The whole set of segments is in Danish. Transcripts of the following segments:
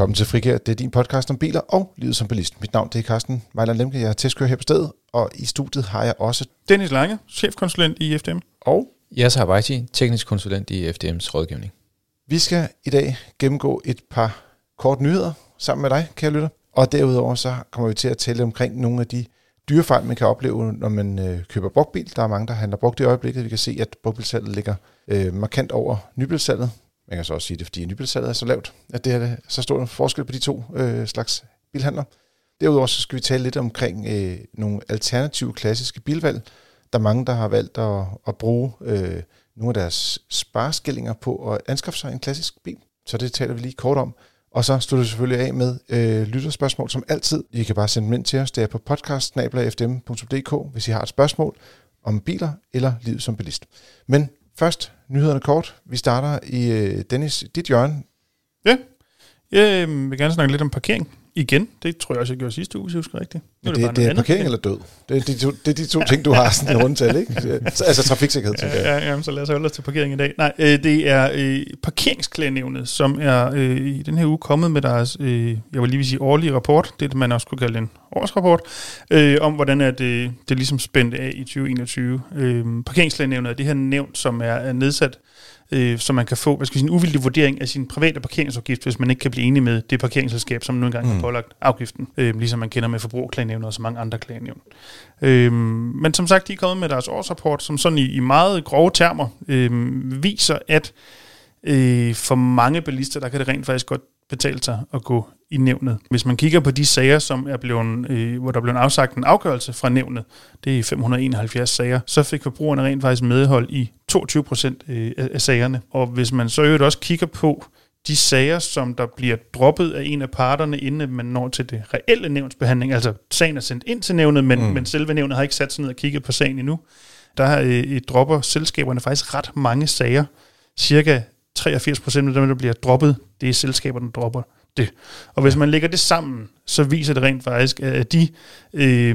Velkommen til Frikær. Det er din podcast om biler og livet som bilist. Mit navn det er Carsten Vejland Lemke. Jeg er testkører her på stedet, og i studiet har jeg også... Dennis Lange, chefkonsulent i FDM. Og Yasser Habaiti, teknisk konsulent i FDM's rådgivning. vi skal i dag gennemgå et par kort nyheder sammen med dig, kære lytter. Og derudover så kommer vi til at tale omkring nogle af de dyrefejl, man kan opleve, når man øh, køber brugtbil. Der er mange, der handler brugt i øjeblikket. Vi kan se, at brugtbilsalget ligger øh, markant over nybilsalget. Man kan så også sige, at det er, fordi nybilsalget er så lavt, at det er så stor en forskel på de to øh, slags bilhandler. Derudover så skal vi tale lidt omkring øh, nogle alternative klassiske bilvalg. Der er mange, der har valgt at, at bruge øh, nogle af deres spareskillinger på at anskaffe sig en klassisk bil. Så det taler vi lige kort om. Og så slutter vi selvfølgelig af med øh, lytterspørgsmål, som altid. I kan bare sende dem ind til os. Det er på podcast hvis I har et spørgsmål om biler eller livet som bilist. Men først nyhederne kort. Vi starter i øh, Dennis, dit hjørne. Ja, jeg øh, vil gerne snakke lidt om parkering igen. Det tror jeg også, jeg gjorde sidste uge, hvis jeg husker rigtigt. Nu Det, det, bare det er parkering eller død. Det er de to, det er de to ting, du har sådan en rundtal, ikke? Altså trafiksikkerhed, tænker. Ja, ja, jamen, så lad os holde os til parkering i dag. Nej, øh, det er øh, parkeringsklagenævnet, som er øh, i den her uge kommet med deres, øh, jeg vil lige vil sige, årlige rapport, det man også kunne kalde en årsrapport, øh, om hvordan er det, det er ligesom spændt af i 2021. Øh, parkeringsklagenævnet er det her nævn, som er, er nedsat, øh, så man kan få hvad skal sige, en uvildig vurdering af sin private parkeringsafgift, hvis man ikke kan blive enig med det parkeringsselskab, som nu engang mm. har pålagt afgiften, øh, ligesom man kender med forbrugerklagenævnet og så mange andre klagenævn. Øh, men som sagt, de er kommet med deres årsrapport, som sådan i, i meget grove termer øh, viser, at øh, for mange bilister, der kan det rent faktisk godt betale sig at gå i nævnet. Hvis man kigger på de sager, som er blevet, øh, hvor der er blevet afsagt en afgørelse fra nævnet, det er 571 sager, så fik forbrugerne rent faktisk medhold i 22 procent øh, af sagerne. Og hvis man så øvrigt også kigger på de sager, som der bliver droppet af en af parterne, inden man når til det reelle nævnsbehandling, altså sagen er sendt ind til nævnet, men, mm. men selve nævnet har ikke sat sig ned og kigget på sagen endnu, der øh, dropper selskaberne faktisk ret mange sager. Cirka 83 procent af dem, der bliver droppet, det er selskaber, der dropper det. Og hvis man lægger det sammen, så viser det rent faktisk, at de øh,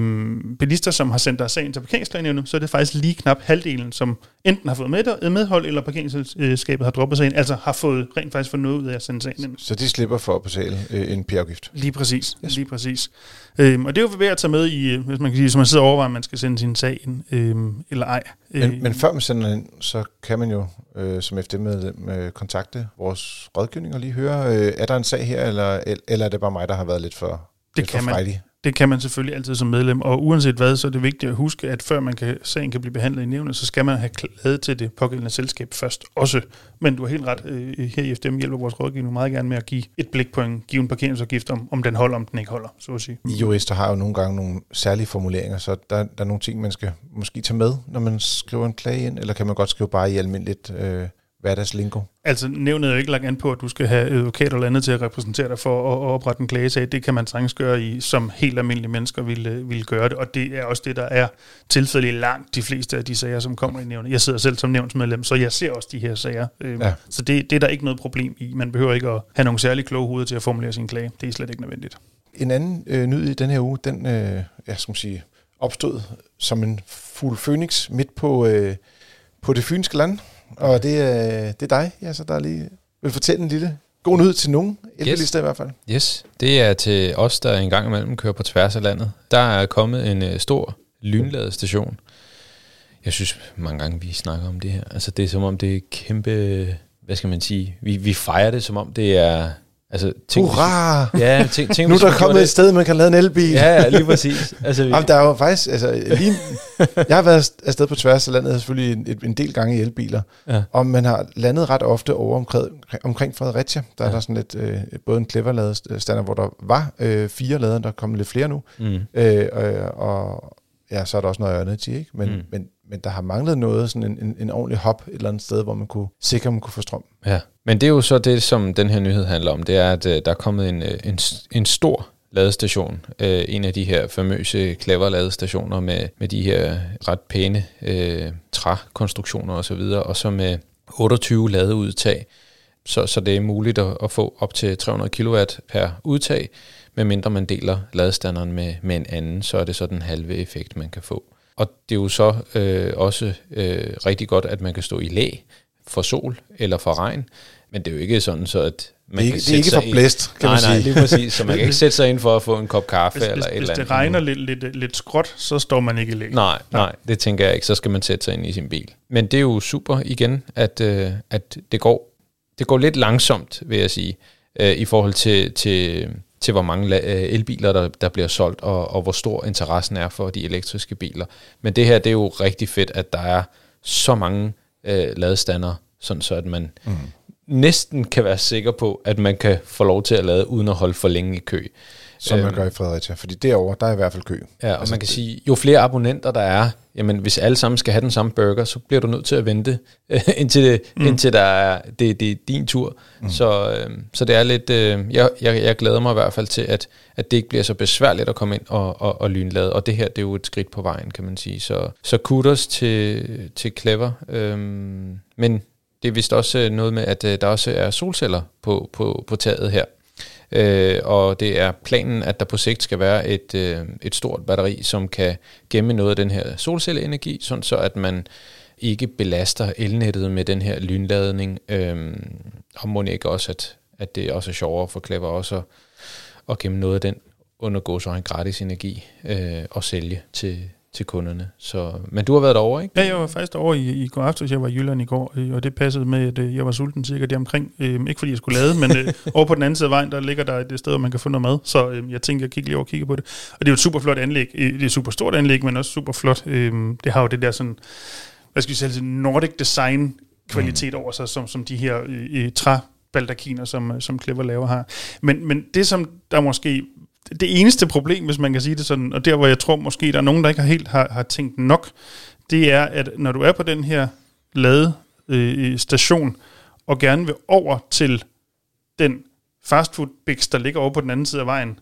bilister, som har sendt deres sagen til parkeringsklagenævnet, så er det faktisk lige knap halvdelen, som enten har fået med, medhold, eller parkeringsselskabet har droppet sagen, altså har fået rent faktisk fået noget ud af at sende sagen ind. Så de slipper for at betale øh, en p-afgift. Lige præcis, yes. lige præcis. Øhm, og det er jo ved at tage med i, øh, hvis man kan sige, hvis man sidder og overvejer, om man skal sende sin sag ind, øhm, eller ej. Men, men før man sender den ind, så kan man jo øh, som FD-medlem øh, kontakte vores rådgivning og lige høre, øh, er der en sag her, eller, eller er det bare mig, der har været lidt for, Det lidt kan for man. Det kan man selvfølgelig altid som medlem, og uanset hvad, så er det vigtigt at huske, at før man kan, sagen kan blive behandlet i nævnet, så skal man have klaget til det pågældende selskab først også. Men du har helt ret, øh, her i FDM hjælper vores rådgivning meget gerne med at give et blik på en given parkeringsafgift, om, om den holder, om den ikke holder, så at sige. Jurister har jo nogle gange nogle særlige formuleringer, så der, der er nogle ting, man skal måske tage med, når man skriver en klage ind, eller kan man godt skrive bare i almindeligt øh, hverdagslingo? Altså, nævnet er jo ikke lagt an på, at du skal have advokat eller andet til at repræsentere dig for at, at oprette en klagesag. Det kan man sagtens gøre i, som helt almindelige mennesker ville, ville gøre det, og det er også det, der er tilfældet langt de fleste af de sager, som kommer i nævnet. Jeg sidder selv som nævnsmedlem, så jeg ser også de her sager. Øhm, Ja. Så det, det er der ikke noget problem i. Man behøver ikke at have nogle særlig kloge hoveder til at formulere sin klage. Det er slet ikke nødvendigt. En anden øh, nyhed i den her uge, den øh, jeg skal sige, opstod som en fugl phoenix midt på, øh, på det fynske land. Og det, øh, det er dig, altså, der lige vil fortælle en lille god nyhed til nogen elbilister yes. i hvert fald. Yes, det er til os, der en gang imellem kører på tværs af landet. Der er kommet en øh, stor lynladestation. Jeg synes mange gange, vi snakker om det her. Altså det er som om det er kæmpe, hvad skal man sige, vi, vi fejrer det som om det er... Altså, tænk, hvis- Hurra! Ja, tænk, tænk, Nu er der kommet et sted, man kan lade en elbil. Ja, ja, lige præcis. Altså, vi, Jamen, der er jo faktisk, altså, lige, jeg har været afsted på tværs af landet selvfølgelig en, en del gange i elbiler, Ja. og man har landet ret ofte over omkring, omkring Fredericia. Der ja. er der sådan lidt, øh, både en clever ladestander, hvor der var øh, fire lader, der er kommet lidt flere nu, mm, øh, og, og ja, så er der også noget Energy, ikke? Men. Mm. men, men der har manglet noget, sådan en, en, en ordentlig hop et eller andet sted, hvor man kunne sikre, at man kunne få strøm. ja. Men det er jo så det, som den her nyhed handler om. Det er, at øh, der er kommet en, øh, en, en stor ladestation. Øh, en af de her famøse clever ladestationer med, med de her ret pæne øh, trækonstruktioner osv. Og så med 28 ladeudtag. Så, så det er muligt at, at få op til 300 kW per udtag, medmindre man deler ladestanderen med, med en anden, så er det så den halve effekt, man kan få. Og det er jo så øh, også øh, rigtig godt, at man kan stå i læ for sol eller for regn, men det er jo ikke sådan så, at man Det er ikke, kan det er ikke sig for ind- blæst, kan Nej, man nej, sige. lige præcis. Så man kan ikke sætte sig ind for at få en kop kaffe Hvis, eller hvis, et hvis eller det andet. regner lidt, lidt, lidt skråt, så står man ikke i læ. Nej, nej, det tænker jeg ikke. Så skal man sætte sig ind i sin bil. Men det er jo super igen, at, øh, at det, går, det går lidt langsomt, vil jeg sige, øh, i forhold til, til, til hvor mange øh, elbiler, der, der bliver solgt, og, og hvor stor interessen er for de elektriske biler. Men det her, det er jo rigtig fedt, at der er så mange øh, ladestander, sådan så at man mm. næsten kan være sikker på, at man kan få lov til at lade, uden at holde for længe i kø. Som man Øhm, gør i Fredericia. Fordi derovre, der er i hvert fald kø. Ja, og altså, man kan sige, jo flere abonnenter der er, jamen hvis alle sammen skal have den samme burger, så bliver du nødt til at vente, indtil, det, mm. indtil der er, det, det er din tur. Mm. Så, øh, så det er lidt, øh, jeg, jeg, jeg glæder mig i hvert fald til, at, at det ikke bliver så besværligt at komme ind og, og, og lynlade. Og det her, det er jo et skridt på vejen, kan man sige. Så, så kudos til, til Clever. Øh, men det er vist også noget med, at øh, der også er solceller på, på, på taget her. Øh, og det er planen, at der på sigt skal være et, øh, et stort batteri, som kan gemme noget af den her solcelleenergi, sådan så at man ikke belaster elnettet med den her lynladning. Øh, og må ikke også, at, at det også er sjovere for Clever også at, at gemme noget af den undergå så en gratis energi øh, og sælge til, til kunderne. Så, men du har været derovre, ikke? Ja, jeg var faktisk derovre i, i går aftes. Jeg var i Jylland i går, øh, og det passede med, at øh, jeg var sulten cirka det omkring. Øh, ikke fordi jeg skulle lade, men øh, over på den anden side af vejen, der ligger der et sted, hvor man kan få noget mad. Så øh, jeg tænkte, jeg kigge lige over og kigge på det. Og det er jo et super flot anlæg. Øh, Det er et super stort anlæg, men også super flot. Øh, det har jo det der sådan, hvad skal vi sige, Nordic design kvalitet over sig, som, som de her øh, øh, træbaldakiner, som, som Clever laver her. Men, men det, som der måske det eneste problem, hvis man kan sige det sådan, og der hvor jeg tror måske, der er nogen, der ikke har helt har, har tænkt nok, det er, at når du er på den her ladestation, øh, station, og gerne vil over til den fastfood bix, der ligger over på den anden side af vejen,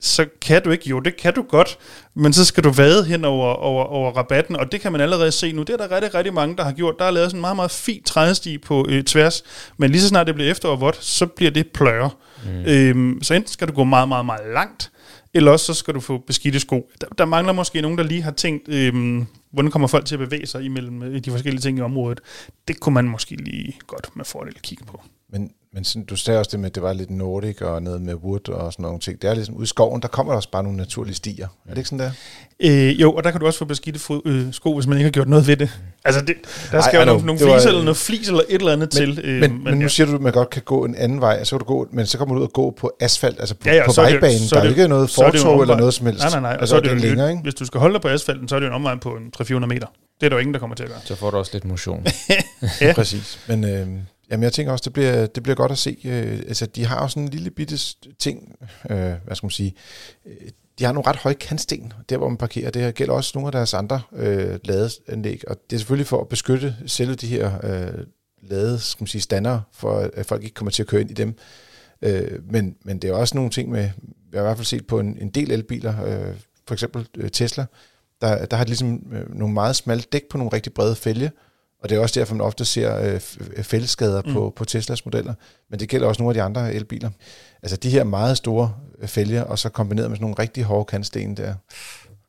så kan du ikke, jo det kan du godt, men så skal du vade hen over, over, over rabatten, og det kan man allerede se nu. Det er der rigtig, rigtig mange, der har gjort. Der er lavet sådan en meget, meget fin trædesti på øh, tværs, men lige så snart det bliver efterår vådt, så bliver det pløre. Mm. Øhm, så enten skal du gå meget, meget, meget langt, eller også så skal du få beskidte sko. Der, der mangler måske nogen, der lige har tænkt, øhm, hvordan kommer folk til at bevæge sig imellem øh, de forskellige ting i området. Det kunne man måske lige godt med fordel kigge på. Men, men sådan, du sagde også det med, at det var lidt nordic og noget med wood og sådan nogle ting. Det er ligesom ude i skoven, der kommer der også bare nogle naturlige stier. Er det ikke sådan der? Øh, jo, og der kan du også få beskidte fod, øh, sko, hvis man ikke har gjort noget ved det. Altså, det, der skal Ej, jo nogle, nogle Det var- flis eller noget flis eller et eller andet Men, til. Øh, men, men, men nu ja. siger du, at man godt kan gå en anden vej, så kan du gå, men så kommer du ud og gå på asfalt, altså på, Ja, ja, på det vejbanen. så Der er er det- ikke noget det fortog eller noget som helst. Nej, nej, nej. Og Altså, så er det det, jo, længere, ikke? Hvis du skal holde dig på asfalten, så er det jo en omvej på en 300-400 meter. Det er der jo ingen, der kommer til at gøre. Så får du også lidt motion. Ja. Præcis. Men øh, jamen, jeg tænker også, det bliver, det bliver godt at se. Øh, altså, de har jo sådan en lille bitte ting, øh, hvad skal man sige, øh, de har nogle ret høje kantsten, der hvor man parkerer. Det her gælder også nogle af deres andre øh, ladeanlæg, og det er selvfølgelig for at beskytte selve de her øh, lade, skal man sige, standere, for at folk ikke kommer til at køre ind i dem. Øh, men, men det er også nogle ting med, jeg har i hvert fald set på en, en del elbiler, øh, for eksempel øh, Tesla, der, der har de ligesom øh, nogle meget smalle dæk på nogle rigtig brede fælge, og det er også derfor, man ofte ser øh, f- fældeskader mm. på, på Teslas modeller. Men det gælder også nogle af de andre elbiler. Altså de her meget store øh, fælger, og så kombineret med sådan nogle rigtig hårde kantsten der.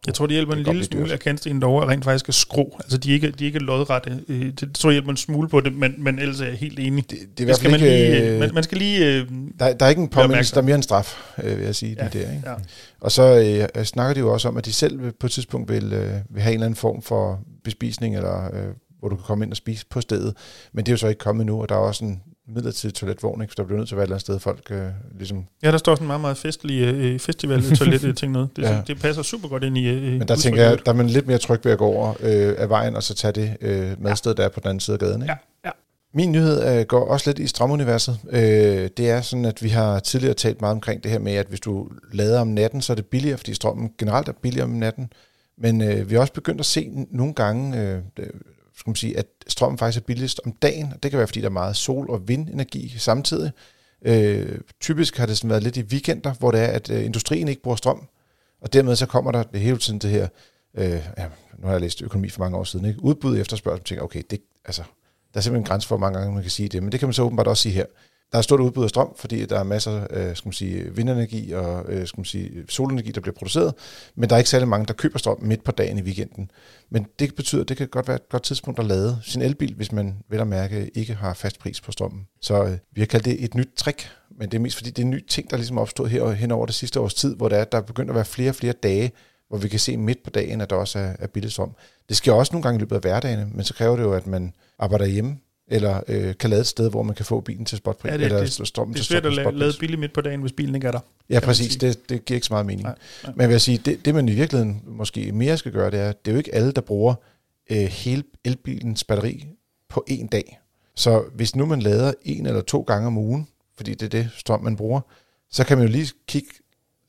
Jeg tror, det hjælper en Det kan lille smule af kantstenen derovre, at rent faktisk er skrå. Altså, de er ikke, de er ikke lodrette. Øh, Det tror jeg hjælper en smule på det, men, men ellers er jeg helt enig. Det, det er Det skal man, ikke... lige, øh, øh, man, man skal lige... Øh, der, der er ikke en påmindelse, der er mere en straf, øh, vil jeg sige, Ja, det der. Ikke? ja. Og så øh, snakker de jo også om, at de selv på et tidspunkt vil, øh, vil have en eller anden form for bespisning, eller øh, hvor du kan komme ind og spise på stedet. Men det er jo så ikke kommet nu, og der er også en midlertidig toiletvogn, ikke? så der bliver nødt til at være et eller andet sted, folk øh, ligesom... Ja, der står sådan en meget, meget festlig øh, festival toilet ting noget. Det, Ja. det passer super godt ind i øh, Men der tænker jeg, der er man lidt mere tryg ved at gå over øh, af vejen, og så tage det øh, madsted, der er på den anden side af gaden. Ikke? Ja, ja. Min nyhed øh, går også lidt i strømuniverset. Øh, det er sådan, at vi har tidligere talt meget omkring det her med, at hvis du lader om natten, så er det billigere, fordi strømmen generelt er billigere om natten. Men øh, vi har også begyndt at se nogle gange, øh, øh, skal man sige, at strømmen faktisk er billigst om dagen. Det kan være, fordi der er meget sol- og vindenergi samtidig. Øh, typisk har det sådan været lidt i weekender, hvor det er, at øh, industrien ikke bruger strøm, og dermed så kommer der hele tiden det her, øh, ja, nu har jeg læst økonomi for mange år siden, ikke? udbud efter spørgsmål, tænker, okay, det, altså, der er simpelthen en grænse for, hvor mange gange man kan sige det, men det kan man så åbenbart også sige her. Der er stort udbud af strøm, fordi der er masser af skal man sige, vindenergi og øh, skal man sige, solenergi, der bliver produceret, men der er ikke særlig mange, der køber strøm midt på dagen i weekenden. Men det betyder, at det kan godt være et godt tidspunkt at lade sin elbil, hvis man vel at mærke ikke har fast pris på strømmen. Så øh, vi har kaldt det et nyt trick, men det er mest fordi, det er en ny ting, der ligesom opstod opstået her hen over det sidste års tid, hvor der er, der er begyndt at være flere og flere dage, hvor vi kan se midt på dagen, at der også er, er billig strøm. Det sker også nogle gange i løbet af hverdagen, men så kræver det jo, at man arbejder hjemme, eller øh, kan lade et sted, hvor man kan få bilen til spotpris. Ja, det, eller det, strøm det er til svært at la- spotpris. lade billigt midt på dagen, hvis bilen ikke er der. Ja, præcis. Det, det giver ikke så meget mening. Nej, nej. Men jeg vil sige, det, det man i virkeligheden måske mere skal gøre, det er, det er jo ikke alle, der bruger øh, hele elbilens batteri på en dag. Så hvis nu man lader en eller to gange om ugen, fordi det er det strøm, man bruger, så kan man jo lige kigge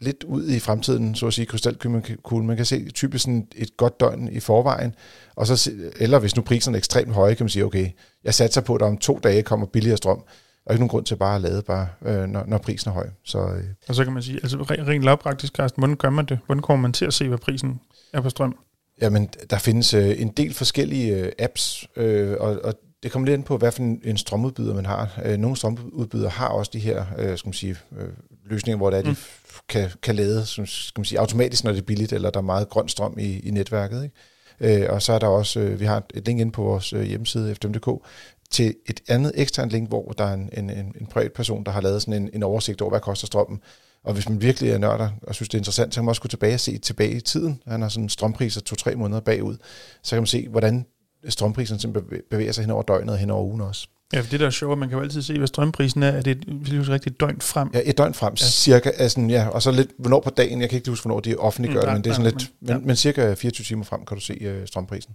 lidt ud i fremtiden, så at sige, krystalkugle. Man kan se typisk sådan et godt døgn i forvejen, og så, eller hvis nu priserne er ekstremt høje, kan man sige, okay, jeg satser på, at der om to dage kommer billigere strøm. Der er ikke nogen grund til bare at lade, bare, øh, når, når prisen er høj. Så øh, Og så kan man sige, altså re- rent lavpraktisk, Carsten, hvordan gør man det? Hvordan kommer man til at se, hvad prisen er på strøm? Jamen, der findes øh, en del forskellige øh, apps, øh, og, og det kommer lidt ind på, hvad for en, en strømudbyder man har. Øh, nogle strømudbydere har også de her øh, skal man sige, øh, løsninger, hvor det er, de Mm. f- kan, kan lade som, skal man sige, automatisk, når det er billigt, eller der er meget grøn strøm i, i netværket. Ikke? Øh, og så er der også, øh, vi har et link inde på vores øh, hjemmeside, fdm.dk, til et andet eksternt link, hvor der er en, en, en, en privat person, der har lavet sådan en, en oversigt over, hvad koster strømmen. Og hvis man virkelig er nørder og synes, det er interessant, så kan man også gå tilbage og se tilbage i tiden. Han har sådan strømpriser to-tre måneder bagud. Så kan man se, hvordan strømpriserne bevæger sig hen over døgnet og hen over ugen også. Ja, for det der er sjovt, man kan jo altid se, hvad strømprisen er. Er det et, hvis jeg rigtigt, et døgn frem? Ja, et døgn frem, Ja. cirka. Altså, ja, og så lidt, hvornår på dagen, jeg kan ikke huske, hvornår de offentliggør Mm, det, men det er sådan nej, lidt, men- ja. men, men cirka 24 timer frem kan du se øh, strømprisen.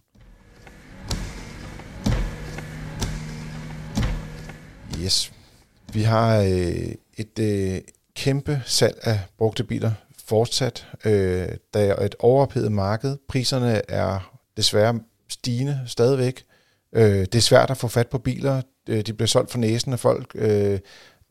Yes. Vi har øh, et øh, kæmpe salg af brugte biler fortsat. Øh, der er et overophedet marked. Priserne er desværre stigende stadigvæk. Øh, det er svært at få fat på biler. Øh, de bliver solgt for næsen af folk. Øh,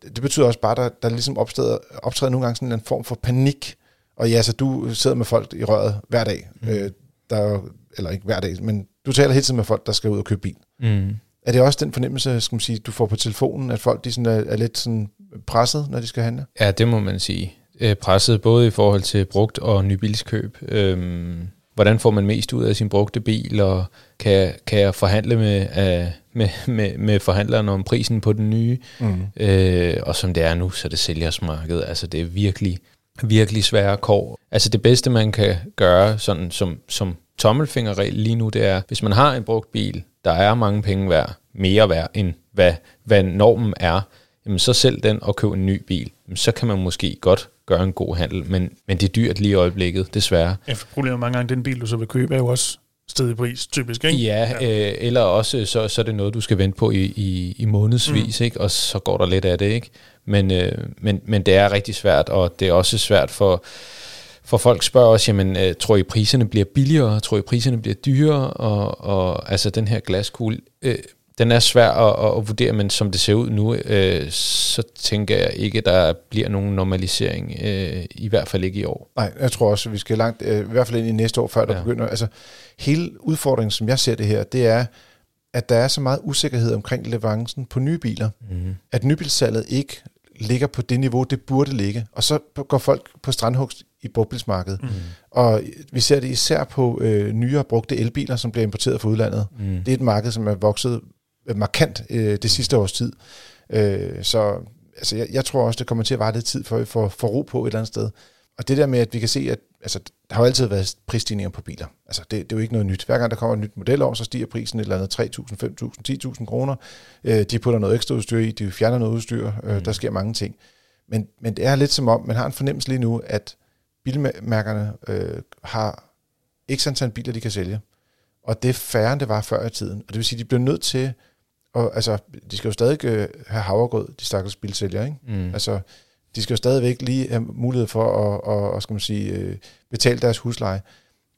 det betyder også bare, at der, der ligesom opstår, optræder nogle gange sådan en form for panik. Og ja, så du sidder med folk i røret hver dag. Mm. Øh, der er eller ikke hver dag, men du taler hele tiden med folk, der skal ud og købe bil. Mm. Er det også den fornemmelse, skal man sige, du får på telefonen, at folk de sådan er, er lidt sådan presset, når de skal handle? Ja, det må man sige. Øh, presset både i forhold til brugt og nybilskøb. Øhm, hvordan får man mest ud af sin brugte bil, og kan, kan jeg forhandle med, uh, med, med, med forhandleren om prisen på den nye? Mm. Øh, og som det er nu, så er det sælgersmarked. Altså det er virkelig, virkelig svære kår. Altså det bedste, man kan gøre sådan som, som tommelfingerregel lige nu, det er, hvis man har en brugt bil, der er mange penge værd, mere værd end hvad, hvad normen er, jamen så sælg den og køb en ny bil. Jamen, så kan man måske godt gøre en god handel, men, men det er dyrt lige i øjeblikket, desværre. Ja, for problemet mange gange, den bil, du så vil købe, er jo også sted i pris, typisk, ikke? Ja, øh, eller også så, så er det noget, du skal vente på i, i, i månedsvis, mm. ikke? og så går der lidt af det. ikke. Men, øh, men, men det er rigtig svært, og det er også svært for, for folk spørger os, jamen, øh, tror I priserne bliver billigere? Tror I priserne bliver dyrere? Og, og altså den her glaskugle, øh, den er svær at, at, at vurdere, men som det ser ud nu, øh, så tænker jeg ikke, der bliver nogen normalisering, øh, i hvert fald ikke i år. Nej, jeg tror også, at vi skal langt, øh, i hvert fald ind i næste år, før der Ja. ja. begynder. Altså, hele udfordringen, som jeg ser det her, det er, at der er så meget usikkerhed omkring leverancen på nye biler, Mm. at nybilsalget ikke ligger på det niveau, det burde ligge. Og så går folk på strandhugst i brugtbilsmarkedet. Mm. Og vi ser det især på øh, nyere brugte elbiler, som bliver importeret fra udlandet. Mm. Det er et marked, som er vokset markant øh, det sidste års tid. Øh, så altså, jeg, jeg tror også, det kommer til at vare lidt tid, for at får ro på et eller andet sted. Og det der med, at vi kan se, at altså, der har jo altid været prisstigninger på biler. Altså, det, det er jo ikke noget nyt. Hver gang der kommer et nyt modelår, så stiger prisen et eller andet 3.000, 5.000, 10.000 kroner. Øh, de putter noget ekstra udstyr i, de fjerner noget udstyr. Øh, Der sker mange ting. Men, men det er lidt som om, man har en fornemmelse lige nu, at bilmærkerne øh, har ikke antal biler, de kan sælge. Og det er færre, end det var før i tiden. Og det vil sige, at de bliver nødt til, og, altså, de skal jo stadig øh, have havregrød, de stakkels bilsælgere, ikke? Mm. Altså, de skal jo stadigvæk lige have mulighed for at, og, og skal man sige, øh, betale deres husleje.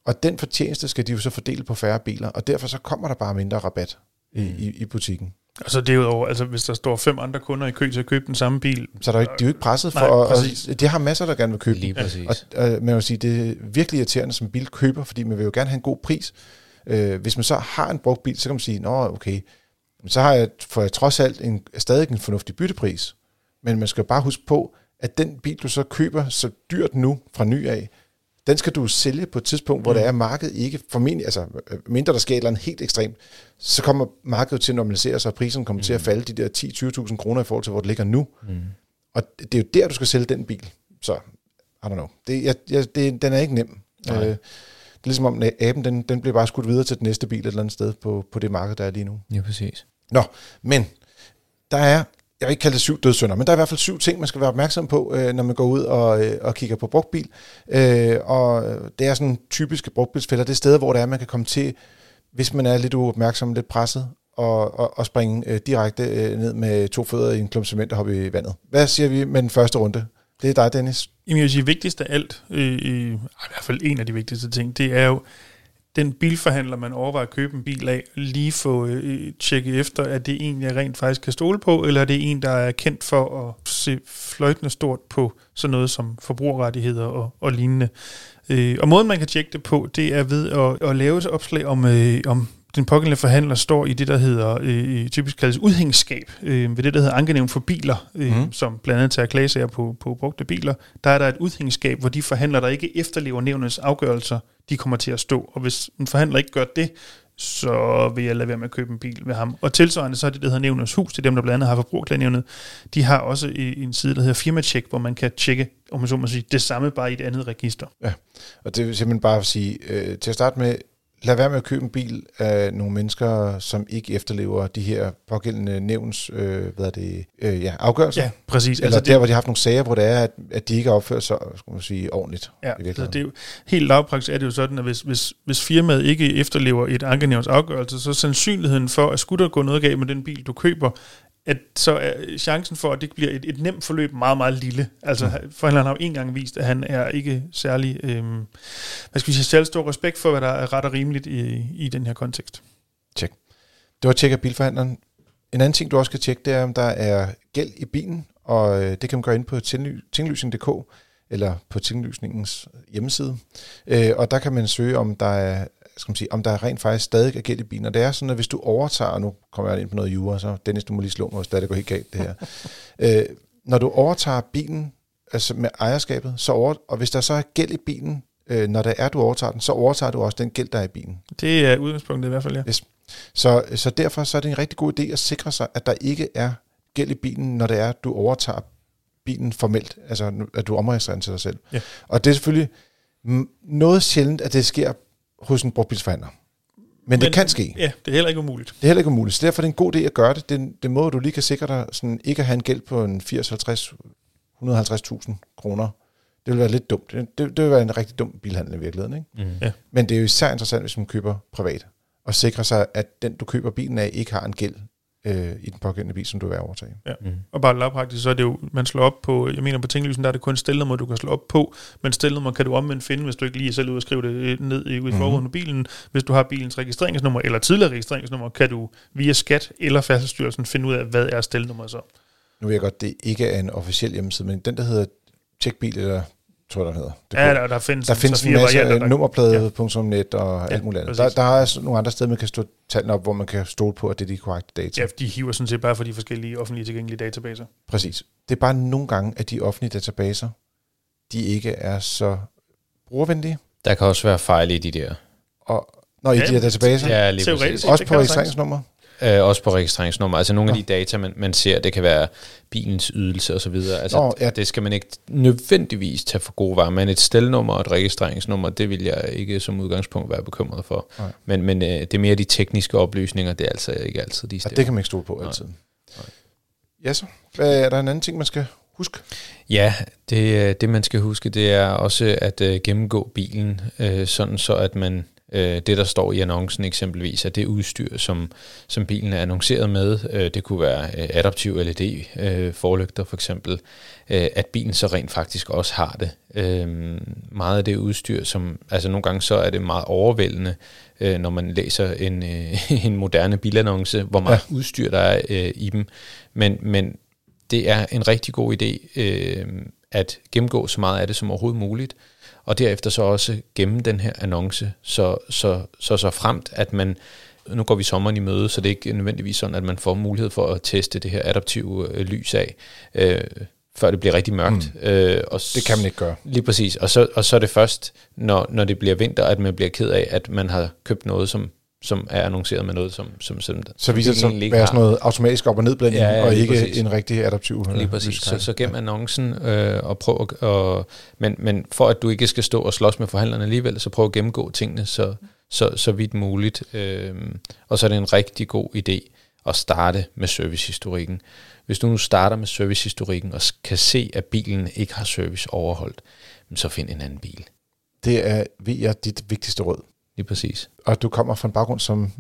Og den fortjeneste skal de jo så fordele på færre biler, og derfor så kommer der bare mindre rabat i, Mm. i, i butikken. Og så derudover, altså hvis der står fem andre kunder i kø til at købe den samme bil, Så der er jo ikke, de er jo ikke presset for, Nej, og, og de har masser, der gerne vil købe Lige præcis. Og øh, man vil sige, det er virkelig irriterende som bilkøber, fordi man vil jo gerne have en god pris. Øh, hvis man så har en brugt bil, så kan man sige, nå okay, så har jeg, får jeg trods alt en, stadig en fornuftig byttepris. Men man skal bare huske på, at den bil, du så køber så dyrt nu fra ny af, den skal du sælge på et tidspunkt, hvor Mm. mm. der er markedet ikke, formentlig, altså øh, mindre der sker et eller andet helt ekstremt, så kommer markedet til at normalisere sig, og prisen kommer mm. til at falde de der 10-20.000 kroner i forhold til, hvor det ligger nu. Mm. Og det er jo der, du skal sælge den bil. Så, I don't know. Det, jeg, jeg, det, den er ikke nem. Nej. Øh, det er ligesom om at aben, den, den bliver bare skudt videre til den næste bil et eller andet sted på, på det marked, der er lige nu. Ja, præcis. Nå, men der er, jeg vil ikke kalde det syv dødssynder, men der er i hvert fald syv ting, man skal være opmærksom på, øh, når man går ud og, øh, og kigger på brugtbil. Øh, og det er sådan typiske brugtbilsfælder. Det er steder, hvor det er, man kan komme til, hvis man er lidt uopmærksom, lidt presset, og, og, og springe øh, direkte øh, ned med to fødder i en klump cement og hoppe i vandet. Hvad siger vi med den første runde? Det er dig, Dennis. Jamen, jeg vil sige, vigtigst af alt, øh, øh, i hvert fald en af de vigtigste ting, det er jo, den bilforhandler, man overvejer at købe en bil af, lige få øh, øh tjekket efter, at det en, jeg rent faktisk kan stole på, eller er det en, der er kendt for at se fløjtende stort på sådan noget som forbrugerrettigheder og, og lignende. Øh, og måden, man kan tjekke det på, det er ved at, at lave et opslag om, øh, om den pågældende forhandler står i det, der hedder, øh, typisk kaldes udhængsskab, øh, ved det, der hedder ankenævn for biler, øh, mm. som blandt andet tager klagesager på, på brugte biler. Der er der et udhængsskab, hvor de forhandlere, der ikke efterlever nævnets afgørelser, de kommer til at stå. Og hvis en forhandler ikke gør det, så vil jeg lade være med at købe en bil ved ham. Og tilsvarende så er det, der hedder Nævnets Hus, det er dem, der blandt andet har forbrugerklagenævnet. De har også i- en side, der hedder Firmacheck, hvor man kan tjekke, om man så må sige, det samme bare i et andet register. Og det vil simpelthen bare sige, øh, til at starte med, lad være med at købe en bil af nogle mennesker, som ikke efterlever de her pågældende nævns, øh, hvad er det, øh, ja, afgørelser. Ja, præcis. Eller altså der, hvor de har haft nogle sager, hvor det er, at, at de ikke har opført sig, skal man sige, ordentligt. Ja, i så virkeligheden. det er jo, helt lavpraktisk er det jo sådan, at hvis, hvis, hvis firmaet ikke efterlever et ankenævns afgørelse, så er sandsynligheden for, at skulle der gå noget galt med den bil, du køber, at så er chancen for, at det bliver et, et nemt forløb meget, meget lille. Altså, mm. forhandleren har jo en gang vist, at han er ikke særlig, øhm, hvad skal vi sige, særlig stor respekt for, hvad der er ret og rimeligt i, i den her kontekst. Det var tjek af bilforhandleren. En anden ting, du også skal tjekke, det er, om der er gæld i bilen, og øh, det kan man gøre ind på tingly- tinglysning.dk eller på tinglysningens hjemmeside. Øh, og der kan man søge, om der er skal man sige, om der rent faktisk stadig er gæld i bilen. Og det er sådan, at hvis du overtager, nu kommer jeg ind på noget jura, så Dennis, du må lige slå mig, hvis det det går helt galt det her. øh, når du overtager bilen altså med ejerskabet, så over, og hvis der så er gæld i bilen, øh, når det er, du overtager den, så overtager du også den gæld, der er i bilen. Det er udgangspunktet i hvert fald, ja. Så, så derfor så er det en rigtig god idé at sikre sig, at der ikke er gæld i bilen, når det er, du overtager bilen formelt, altså at du omregistrerer den til dig selv. Ja. Og det er selvfølgelig noget sjældent, at det sker hos en brugtbilsforhandler. Men, Men det kan ske. Ja, det er heller ikke umuligt. Det er heller ikke umuligt. Så derfor er det en god idé at gøre det. Det er det måde, du lige kan sikre dig sådan, ikke at have en gæld på en 80, 50, 150.000 kroner. Det vil være lidt dumt. Det, det, det vil være en rigtig dum bilhandel i virkeligheden. Ikke? Mm. Ja. Men det er jo især interessant, hvis man køber privat, og sikre sig, at den, du køber bilen af, ikke har en gæld øh, i den pågældende bil, som du vil overtage. Mm. Og bare lavpraktisk, så er det jo, man slår op på, jeg mener på tinglysen, der er det kun stilnummer, du kan slå op på, men stilnummer kan du omvendt finde, hvis du ikke lige er selv ud og skrive det øh, ned i, i Mhm. forruden af bilen. Hvis du har bilens registreringsnummer eller tidligere registreringsnummer, kan du via skat eller færdselsstyrelsen finde ud af, hvad er stilnummeret så. Nu ved jeg godt, det ikke er en officiel hjemmeside, men den, der hedder Tjekbil, eller tror jeg, der hedder. DK, Ja, der, der findes, der findes en masse varianter, af der- nummerplade.net og Ja, alt muligt andet. Der, der er altså nogle andre steder, man kan stå tallene op, hvor man kan stole på, at det er de korrekte data. Ja, de hiver sådan set bare for de forskellige offentlige tilgængelige databaser. Præcis. Det er bare nogle gange, at de offentlige databaser, de ikke er så brugervenlige. Der kan også være fejl i de der. Og når i Ja, de her databaser, Ja, lige Teoretisk også det på registreringsnummer. Øh, også på registreringsnummer. Altså nogle af Nå. de data, man, man ser, det kan være bilens ydelse og så videre. Altså, Nå, ja. Det skal man ikke nødvendigvis tage for gode varer, men et stelnummer og et registreringsnummer, det vil jeg ikke som udgangspunkt være bekymret for. Nej. Men, men øh, det er mere de tekniske oplysninger, det er altså ikke altid de stemmer. det kan man ikke stole på altid. Nej. Ja så. Hvad er der en anden ting, man skal huske? Ja, det, øh, det man skal huske, det er også at øh, gennemgå bilen, øh, sådan så at man øh, det, der står i annoncen eksempelvis, at det udstyr, som, som bilen er annonceret med, øh, det kunne være øh, adaptiv LED-forlygter for eksempel, øh, at bilen så rent faktisk også har det. Øh, meget af det udstyr, som, altså nogle gange så er det meget overvældende, øh, når man læser en, øh, en moderne bilannonce, hvor meget ja. udstyr der er øh, i dem, men, men det er en rigtig god idé øh, at gennemgå så meget af det som overhovedet muligt, og derefter så også gemme den her annonce, så så, så, så fremt, at man, nu går vi sommeren i møde, så det er ikke nødvendigvis sådan, at man får mulighed for at teste det her adaptive øh, lys af, øh, før det bliver rigtig mørkt. Mm. Øh, og Det kan man ikke gøre. Lige præcis. Og så, og så er det først, når, når det bliver vinter, at man bliver ked af, at man har købt noget, som som er annonceret med noget, som, som, som Så viser det sig være sådan noget automatisk op- og nedblanding, Ja, ja, og ikke præcis. en rigtig adaptiv Lige præcis. Så, så gem annoncen øh, og prøv at, og, men, men for at du ikke skal stå og slås med forhandlerne alligevel, så prøv at gennemgå tingene så, så, så vidt muligt. Øh, og så er det en rigtig god idé at starte med servicehistorikken. Hvis du nu starter med servicehistorikken og kan se, at bilen ikke har service overholdt, så find en anden bil. Det er, ved jeg, dit vigtigste råd. Lige præcis. Og du kommer fra en baggrund som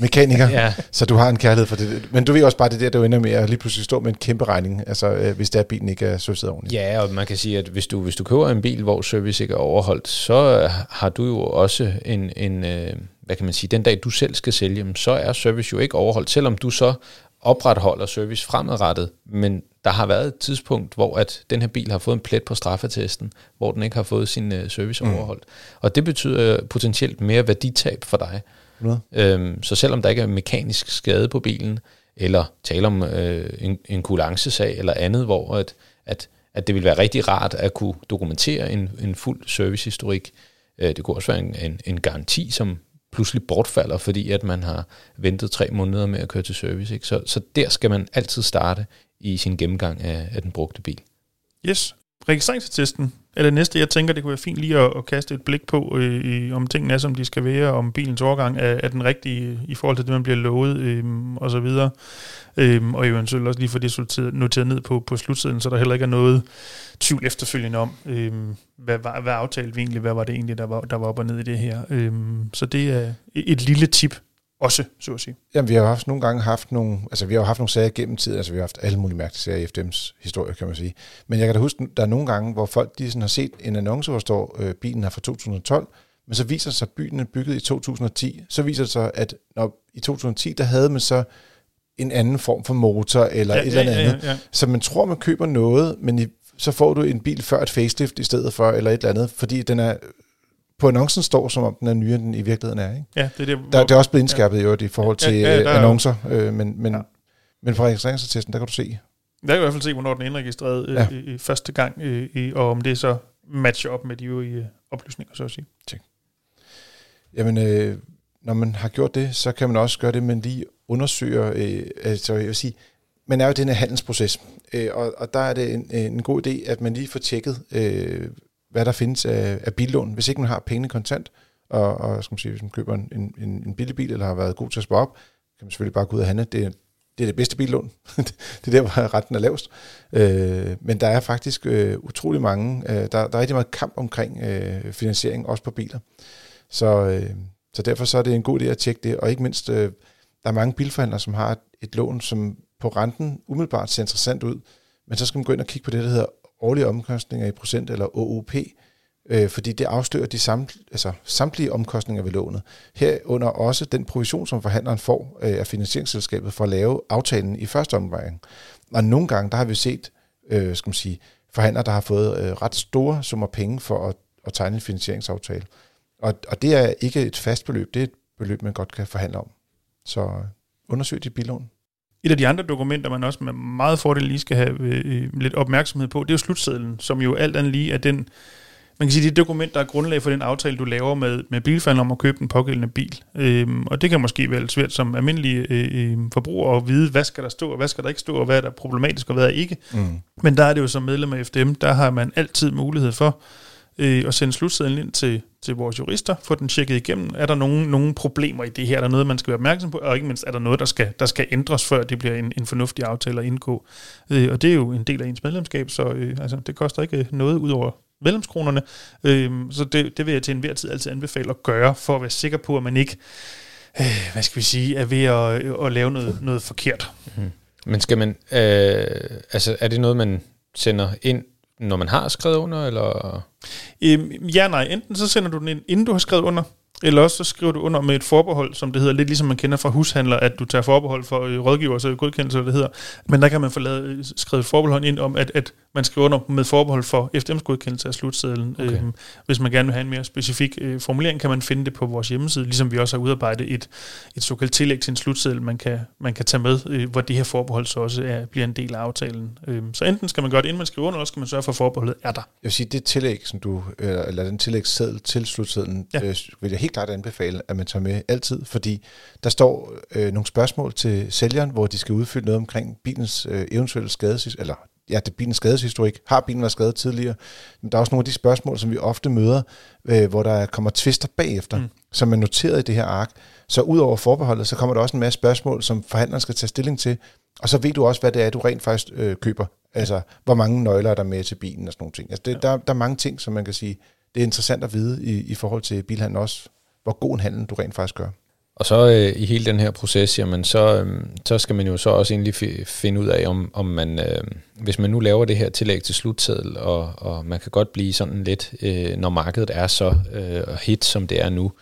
mekaniker, Ja, så du har en kærlighed for det. Men du ved også bare, det der, der ender med at lige pludselig stå med en kæmpe regning, altså øh, hvis der bilen ikke er serviceret ordentligt. Ja, og man kan sige, at hvis du, hvis du køber en bil, hvor service ikke er overholdt, så har du jo også en, en øh, hvad kan man sige, den dag du selv skal sælge, så er service jo ikke overholdt, selvom du så opretholder service fremadrettet, men der har været et tidspunkt, hvor at den her bil har fået en plet på straffetesten, hvor den ikke har fået sin øh, service Mm. overholdt. Og det betyder potentielt mere værditab for dig. Noget. Øhm, så selvom der ikke er mekanisk skade på bilen, eller tale om øh, en, en kulancesag eller andet, hvor at, at, at det vil være rigtig rart at kunne dokumentere en, en fuld servicehistorik. Øh, det kunne også være en, en, en garanti, som pludselig bortfalder, fordi at man har ventet tre måneder med at køre til service. Ikke? Så, så der skal man altid starte i sin gennemgang af, af den brugte bil. Yes. Registreringsattesten er det næste, jeg tænker, det kunne være fint lige at, at kaste et blik på, øh, i, om tingene er, som de skal være, om bilens overgang er, er den rigtige i forhold til det, man bliver lovet, øh, og så videre. Øh, og eventuelt også lige få det noteret ned på, på slutsiden, så der heller ikke er noget tvivl efterfølgende om, øh, hvad, hvad, hvad aftalte vi egentlig, hvad var det egentlig, der var, der var op og ned i det her. Øh, så det er et lille tip også, så at sige. Jamen, vi har jo haft nogle gange haft nogle, altså vi har jo haft nogle sager gennem tiden, altså vi har haft alle mulige mærkelige sager i FDM's historie, kan man sige. Men jeg kan da huske, der er nogle gange, hvor folk de sådan har set en annonce, hvor står, øh, bilen er fra 2012, men så viser det sig, at bilen er bygget i 2010. Så viser det sig, at når, i 2010, der havde man så en anden form for motor, eller ja, et eller andet ja, ja, ja. Så man tror, man køber noget, men i, så får du en bil før et facelift i stedet for, eller et eller andet, fordi den er, på annoncen står, som om den er nyere, end den i virkeligheden er. Ikke? ja, det er det, Der, det er også blevet indskærpet i øvrigt i forhold Ja, til ja, ja, der er jo- annoncer, øh, men, men, Ja. ja. men på registreringsattesten, der kan du se. Der kan i hvert fald se, hvornår den er indregistreret Ja. ja. øh, første gang, øh, i- og om det så matcher op med de øvrige øh, oplysninger, så at sige. Jamen, øh, når man har gjort det, så kan man også gøre det, man lige undersøger, øh, altså jeg vil sige, man er jo i den her handelsproces, øh, og, og der er det en, en god idé, at man lige får tjekket, øh, hvad der findes af, af billån, hvis ikke man har pengene kontant, og, og skal man sige, hvis man køber en, en, en billig bil, eller har været god til at spare op, kan man selvfølgelig bare gå ud og handle. Det, er- det er det bedste billån. det er der, hvor renten er lavest. Øh, men der er faktisk øh, utrolig mange, øh, der, der er rigtig meget kamp omkring øh, finansiering, også på biler. Så, øh, så derfor så er det en god idé at tjekke det, og ikke mindst, øh, der er mange bilforhandlere, som har et, et lån, som på renten umiddelbart ser interessant ud, men så skal man gå ind og kigge på det, der hedder årlige omkostninger i procent, eller OOP, øh, fordi det afslører de samt, altså, samtlige omkostninger ved lånet. Herunder også den provision, som forhandleren får øh, af finansieringsselskabet for at lave aftalen i første omgang. Og nogle gange, der har vi set, øh, skal man sige, forhandlere, der har fået øh, ret store summer penge for at, at tegne en finansieringsaftale. Og, og det er ikke et fast beløb, det er et beløb, man godt kan forhandle om. Så øh, undersøg dit bilån. Et af de andre dokumenter, man også med meget fordel lige skal have øh, lidt opmærksomhed på, det er jo slutsedlen, som jo alt andet lige er den, man kan sige, det er dokument, der er grundlag for den aftale, du laver med, med bilforhandler om at købe den pågældende bil. Øhm, og det kan måske være lidt svært som almindelig øh, øh, forbruger at vide, hvad skal der stå, og hvad skal der ikke stå, og hvad er der problematisk, og hvad er ikke. Mm. Men der er det jo som medlem af FDM, der har man altid mulighed for øh, og sende slutsedlen ind til, til vores jurister, få den tjekket igennem. Er der nogen, nogen problemer i det her? Er der noget, man skal være opmærksom på? Og ikke mindst, er der noget, der skal, der skal ændres, før det bliver en, en fornuftig aftale at indgå? Øh, og det er jo en del af ens medlemskab, så øh, altså, det koster ikke øh, noget ud over medlemskronerne. Øh, så det, det vil jeg til enhver tid altid anbefale at gøre, for at være sikker på, at man ikke øh, hvad skal vi sige, er ved at, øh, at lave noget, noget forkert. Mm-hmm. Men skal man, øh, altså er det noget, man sender ind, når man har skrevet under, eller? Øhm, ja, nej. Enten så sender du den ind, inden du har skrevet under, eller også så skriver du under med et forbehold, som det hedder, lidt ligesom man kender fra hushandler, at du tager forbehold for øh, rådgiver, så godkendelse, det hedder. Men der kan man få lavet, øh, skrevet et forbehold ind om, at, at man skriver under med forbehold for FDM's godkendelse af slutsedlen. Okay. Øhm, hvis man gerne vil have en mere specifik øh, formulering, kan man finde det på vores hjemmeside, ligesom vi også har udarbejdet et, et såkaldt tillæg til en slutseddel, man kan, man kan tage med, øh, hvor det her forbehold så også er, bliver en del af aftalen. Øhm, så enten skal man gøre det, inden man skriver under, eller skal man sørge for, at forbeholdet er der. Jeg vil sige, det tillæg, som du, eller, eller den tillægsseddel til slutsedlen, ja. øh, vil jeg helt klart anbefale, at man tager med altid, fordi der står øh, nogle spørgsmål til sælgeren, hvor de skal udfylde noget omkring bilens øh, eventuelle skades, eller ja, det bilens skadeshistorik. Har bilen været skadet tidligere? Men der er også nogle af de spørgsmål, som vi ofte møder, øh, hvor der kommer tvister bagefter, mm. som er noteret i det her ark. Så ud over forbeholdet, så kommer der også en masse spørgsmål, som forhandleren skal tage stilling til. Og så ved du også, hvad det er, du rent faktisk øh, køber. Altså, hvor mange nøgler er der med til bilen og sådan nogle ting. Altså, det, ja. der, der er mange ting, som man kan sige, det er interessant at vide i, i forhold til bilhandlen også, hvor god en handel du rent faktisk gør. Og så øh, i hele den her proces, jamen, så, øh, så skal man jo så også egentlig f- finde ud af, om, om man, øh, hvis man nu laver det her tillæg til slutseddel, og, og man kan godt blive sådan lidt, øh, når markedet er så øh, hit, som det er nu,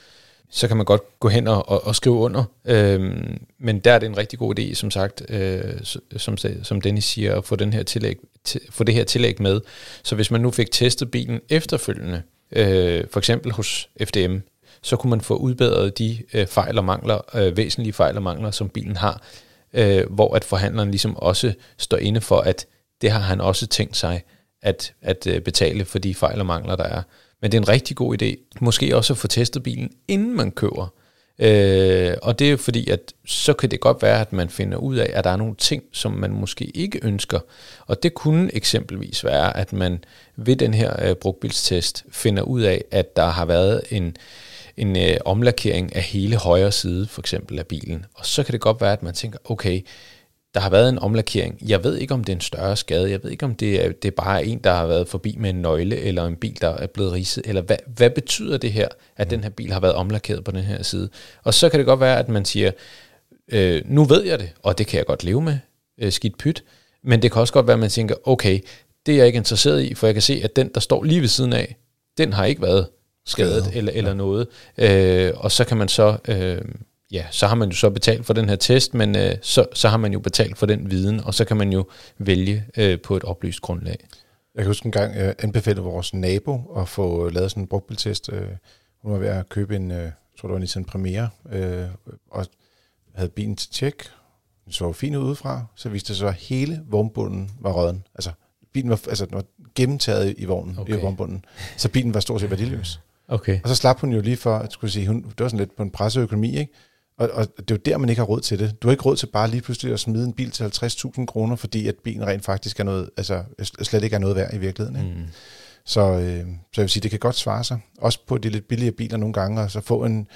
så kan man godt gå hen og, og, og skrive under. Øh, men der er det en rigtig god idé, som sagt, øh, som, som Dennis siger, at få, den her tillæg, t- få det her tillæg med. Så hvis man nu fik testet bilen efterfølgende, øh, for eksempel hos FDM, så kunne man få udbedret de øh, fejl og mangler, øh, væsentlige fejl og mangler, som bilen har, øh, hvor at forhandleren ligesom også står inde for, at det har han også tænkt sig at, at øh, betale for de fejl og mangler, der er. Men det er en rigtig god idé, måske også at få testet bilen, inden man køber. Øh, og det er fordi, at så kan det godt være, at man finder ud af, at der er nogle ting, som man måske ikke ønsker. Og det kunne eksempelvis være, at man ved den her øh, brugbilstest finder ud af, at der har været en, en øh, omlakering af hele højre side, for eksempel af bilen. Og så kan det godt være, at man tænker, okay, der har været en omlakering. Jeg ved ikke, om det er en større skade. Jeg ved ikke, om det er, det er bare en, der har været forbi med en nøgle, eller en bil, der er blevet ridset. Eller hvad, hvad betyder det her, at den her bil har været omlakeret på den her side? Og så kan det godt være, at man siger, øh, nu ved jeg det, og det kan jeg godt leve med, øh, skidt pyt. Men det kan også godt være, at man tænker, okay, det er jeg ikke interesseret i, for jeg kan se, at den, der står lige ved siden af, den har ikke været skadet eller, eller ja. noget. Øh, og så kan man så, øh, ja, så har man jo så betalt for den her test, men øh, så, så har man jo betalt for den viden, og så kan man jo vælge øh, på et oplyst grundlag. Jeg kan huske en gang, jeg anbefalede vores nabo at få lavet sådan en brugtbiltest. Øh, hun var ved at købe en, øh, jeg tror det var en Nissan Premiere, øh, og havde bilen til tjek. Den så fint udefra, så viste det sig, at hele vognbunden var røden. Altså, bilen var, altså, den var gennemtaget i vognen, okay. i vognbunden. Så bilen var stort set værdiløs. Okay. Og så slap hun jo lige for, at skulle sige, hun, det var sådan lidt på en presseøkonomi, ikke? Og, og det er jo der, man ikke har råd til det. Du har ikke råd til bare lige pludselig at smide en bil til 50.000 kroner, fordi at bilen rent faktisk er noget, altså slet ikke er noget værd i virkeligheden. Ikke? Mm. Så, øh, så jeg vil sige, det kan godt svare sig. Også på de lidt billigere biler nogle gange, og så få en,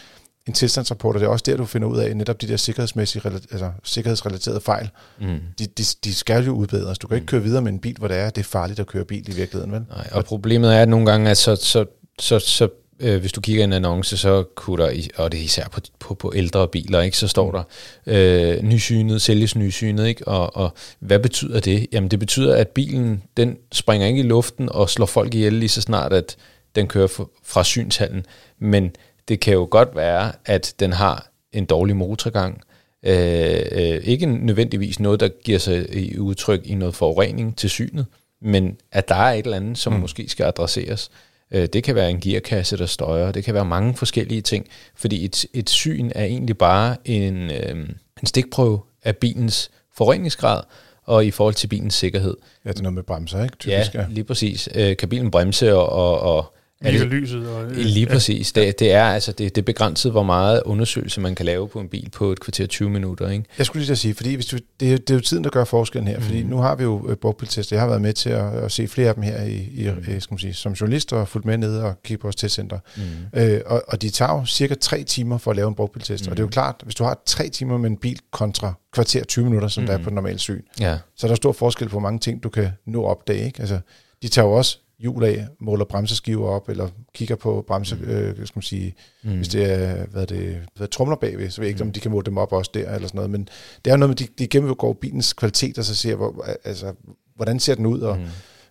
en tilstandsrapport, og det er også der, du finder ud af netop de der sikkerhedsmæssige, altså sikkerhedsrelaterede fejl. Mm. De, de, de skal jo udbedres. Du kan ikke mm. køre videre med en bil, hvor det er, det er farligt at køre bil i virkeligheden. Vel? Nej, og problemet er, at nogle gange, at så, så, så, øh, hvis du kigger i en annonce, så kunne der, og det er især på, på, på ældre biler, ikke, så står der øh, nysynet, sælges nysynet, ikke? Og, og hvad betyder det? Jamen det betyder, at bilen, den springer ikke i luften og slår folk ihjel lige så snart, at den kører fra synshallen. Men det kan jo godt være, at den har en dårlig motorgang, øh, øh, ikke nødvendigvis noget, der giver sig i udtryk i noget forurening til synet, men at der er et eller andet, som mm. måske skal adresseres. Øh, det kan være en gearkasse, der støjer. Det kan være mange forskellige ting. Fordi et, et syn er egentlig bare en, øh, en stikprøve af bilens forureningsgrad og i forhold til bilens sikkerhed. Ja, det er noget med bremser, ikke? Typisk, ja, lige præcis. Øh, kan bilen bremse og, og, og Virker lyset. Og, lige ja. præcis. Det, det er altså det, det er begrænset, hvor meget undersøgelse man kan lave på en bil på et kvarter 20 minutter. Ikke? Jeg skulle lige sige, fordi hvis du, det, er, det er jo tiden, der gør forskellen her. Mm. Fordi nu har vi jo brugtbiltester. Jeg har været med til at, at se flere af dem her i, i, mm. skal man sige, som journalist og fulgt med nede og kigge på vores testcenter. Mm. Øh, og, og de tager jo cirka tre timer for at lave en brugtbiltest. Mm. Og det er jo klart, hvis du har tre timer med en bil kontra kvarter 20 minutter, som mm. der er på normalt syn, ja. så er der stor forskel på mange ting, du kan nå opdage. Ikke? Altså, de tager jo også hjul af, måler bremseskiver op, eller kigger på bremse, mm. øh, skal man sige, mm. hvis det er, hvad det, hvad trumler bagved, så ved jeg ikke, mm. om de kan måle dem op også der, eller sådan noget, men det er noget med, de, de gennemgår bilens kvalitet, og så ser, hvor, altså, hvordan ser den ud, og mm.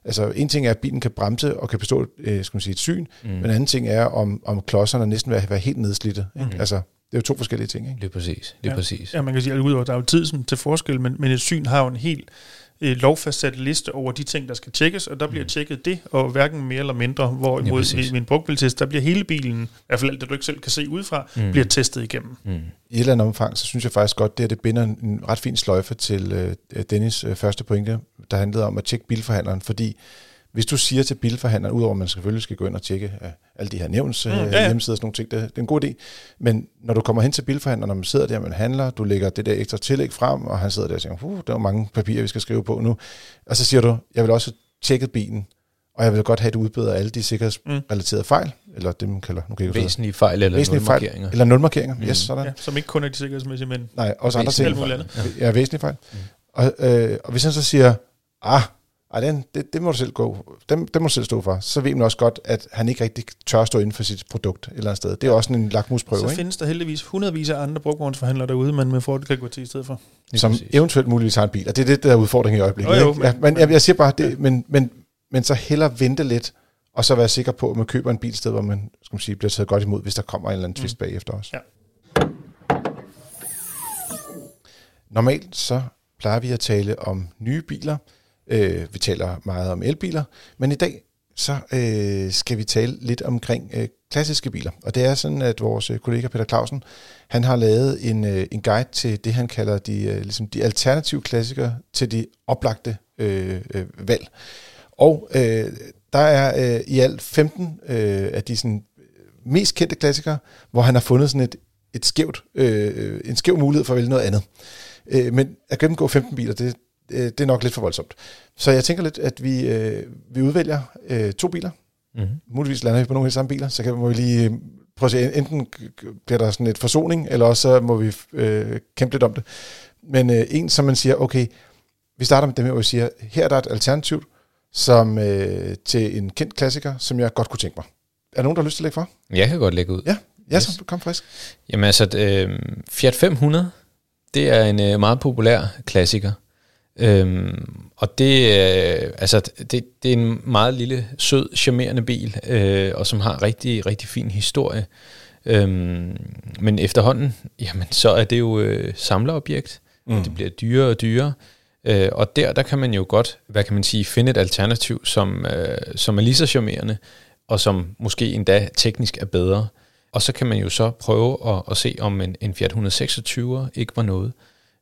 Altså, en ting er, at bilen kan bremse og kan bestå øh, skal man sige, et syn, mm. men en anden ting er, om, om klodserne næsten vil være helt nedslidte. Ikke? Mm. Altså, det er jo to forskellige ting. Ikke? Det er præcis. Det er ja. præcis. Ja, man kan sige, at der er jo tid til forskel, men, men et syn har jo en helt øh, lovfastsat liste over de ting, der skal tjekkes, og der bliver mm. tjekket det, og hverken mere eller mindre, hvorimod ja, ved en brugtbiltest, der bliver hele bilen, i hvert fald alt det, du ikke selv kan se udefra, mm. bliver testet igennem. Mm. I et eller andet omfang, så synes jeg faktisk godt, det at det binder en ret fin sløjfe til øh, Dennis øh, første pointe, der handlede om at tjekke bilforhandleren, fordi hvis du siger til bilforhandleren, udover at man selvfølgelig skal gå ind og tjekke uh, alle de her nævns mm, ja, ja, hjemmesider og sådan nogle ting, det, det er en god idé. Men når du kommer hen til bilforhandleren, når man sidder der, man handler, du lægger det der ekstra tillæg frem, og han sidder der og siger, uh, der er mange papirer, vi skal skrive på nu. Og så siger du, jeg vil også tjekke bilen, og jeg vil godt have, at du udbedrer alle de sikkerhedsrelaterede fejl, eller det, man kalder, nu kan jeg ikke Væsentlige fejl eller væsentlige fejl, nulmarkeringer. eller nulmarkeringer, mm. yes, sådan. Ja, som ikke kun er de sikkerhedsmæssige, men Nej, også andre ting. andet. Ja, væsentlige fejl. Mm. Og, øh, og hvis han så siger, ah, ej, den, det, det må du selv gå, dem, det må du selv stå for, så ved man også godt, at han ikke rigtig tør stå inden for sit produkt et eller andet sted. Det er også en lakmusprøve, så ikke? findes der heldigvis hundredvis af andre brugvognsforhandlere derude, man med fordel kan gå til i stedet for. Lige som præcis. eventuelt muligvis har en bil. Og det er det, der er udfordringen i øjeblikket. Jo, jo, ikke? ja, men- men jeg, jeg siger bare, det, men, men, men så hellere vente lidt, og så være sikker på, at man køber en bil et sted, hvor man skal man sige, bliver taget godt imod, hvis der kommer en eller anden twist mm. bagefter os. Ja. Normalt så plejer vi at tale om nye biler. Øh, vi taler meget om elbiler, men i dag så øh, skal vi tale lidt omkring øh, klassiske biler. Og det er sådan, at vores øh, kollega Peter Clausen, han har lavet en, øh, en guide til det, han kalder de, øh, ligesom de alternative klassikere til de oplagte øh, øh, valg. Og øh, der er øh, i alt 15 øh, af de sådan, øh, mest kendte klassikere, hvor han har fundet sådan et, et skævt, øh, øh, en skæv mulighed for at vælge noget andet. Øh, men at gennemgå 15 biler, det, øh, det er nok lidt for voldsomt. Så jeg tænker lidt, at vi, øh, vi udvælger øh, to biler. Mm-hmm. Muligvis lander vi på nogle af de samme biler, så kan, må vi lige øh, prøve at se, enten bliver der sådan et forsoning, eller også så må vi øh, kæmpe lidt om det. Men øh, en, som man siger, okay, vi starter med dem her, hvor vi siger, her er der et alternativ som, øh, til en kendt klassiker, som jeg godt kunne tænke mig. Er der nogen, der har lyst til at lægge for? Jeg kan godt lægge ud. Ja, ja Yes. så kom frisk. Jamen altså, øh, Fiat 500, det er en øh, meget populær klassiker. Øhm, og det, øh, altså, det, det er en meget lille, sød, charmerende bil, øh, og som har rigtig, rigtig fin historie. Øhm, men efterhånden, jamen, så er det jo øh, samlerobjekt. Mm. Det bliver dyrere og dyrere. Øh, og der, der kan man jo godt, hvad kan man sige, finde et alternativ, som, øh, som er lige så charmerende, og som måske endda teknisk er bedre. Og så kan man jo så prøve at, at se, om en, en Fiat 126 ikke var noget.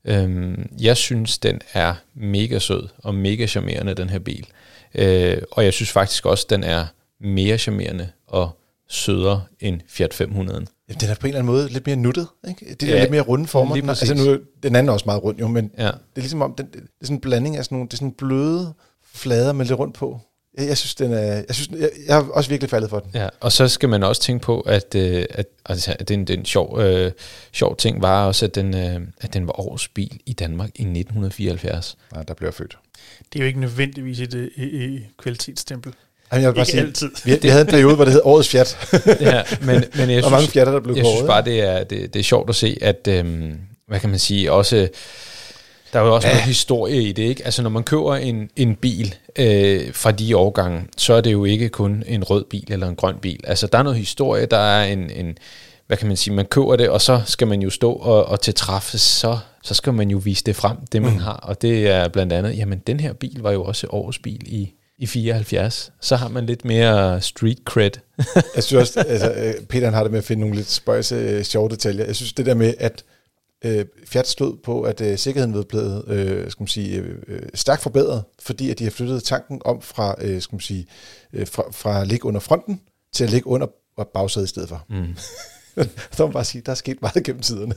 Øhm, jeg synes, den er mega sød og mega charmerende, den her bil. Øh, og jeg synes faktisk også, den er mere charmerende og sødere end Fiat 500. Jamen, den er på en eller anden måde lidt mere nuttet, ikke? Det er Ja, lidt mere runde former. Den. Altså nu, den anden er også meget rund jo, men Ja. det er ligesom om, den, det er sådan en blanding af sådan nogle, det er sådan bløde flader med lidt rundt på. Jeg, jeg synes, den er, jeg, synes, jeg, jeg er også virkelig faldet for den. Ja, og så skal man også tænke på, at, øh, at altså, det er en, det er en sjov, øh, sjov ting, var også, at den, øh, at den var årets bil i Danmark i 1974. Nej, der blev jeg født. Det er jo ikke nødvendigvis et, et, et kvalitetsstempel. Jamen, jeg vil bare Ikke sige, altid. vi, vi havde en periode, hvor det hed Årets Fiat. ja, men, men jeg og mange synes, Fiatter, der blev jeg kåret. synes bare, det er, det, det er sjovt at se, at, øhm, hvad kan man sige, også... Der er jo også ja. noget historie i det, ikke? Altså, når man køber en, en bil øh, fra de årgange, så er det jo ikke kun en rød bil eller en grøn bil. Altså, der er noget historie, der er en, en hvad kan man sige, man køber det, og så skal man jo stå og, og til træffes, så, så skal man jo vise det frem, det man mm. har. Og det er blandt andet, jamen, den her bil var jo også årets bil i, i 74. Så har man lidt mere street cred. Jeg synes også, altså, øh, Peter har det med at finde nogle lidt spøjse, øh, sjove detaljer. Jeg synes det der med, at øh, Fiat stod på, at øh, sikkerheden var blevet øh, skal man sige, øh, øh, stærkt forbedret, fordi at de har flyttet tanken om fra, øh, skal man sige, øh, fra, fra at ligge under fronten til at ligge under bagsædet i stedet for. Mm. Så må man bare sige, der er sket meget gennem tiderne.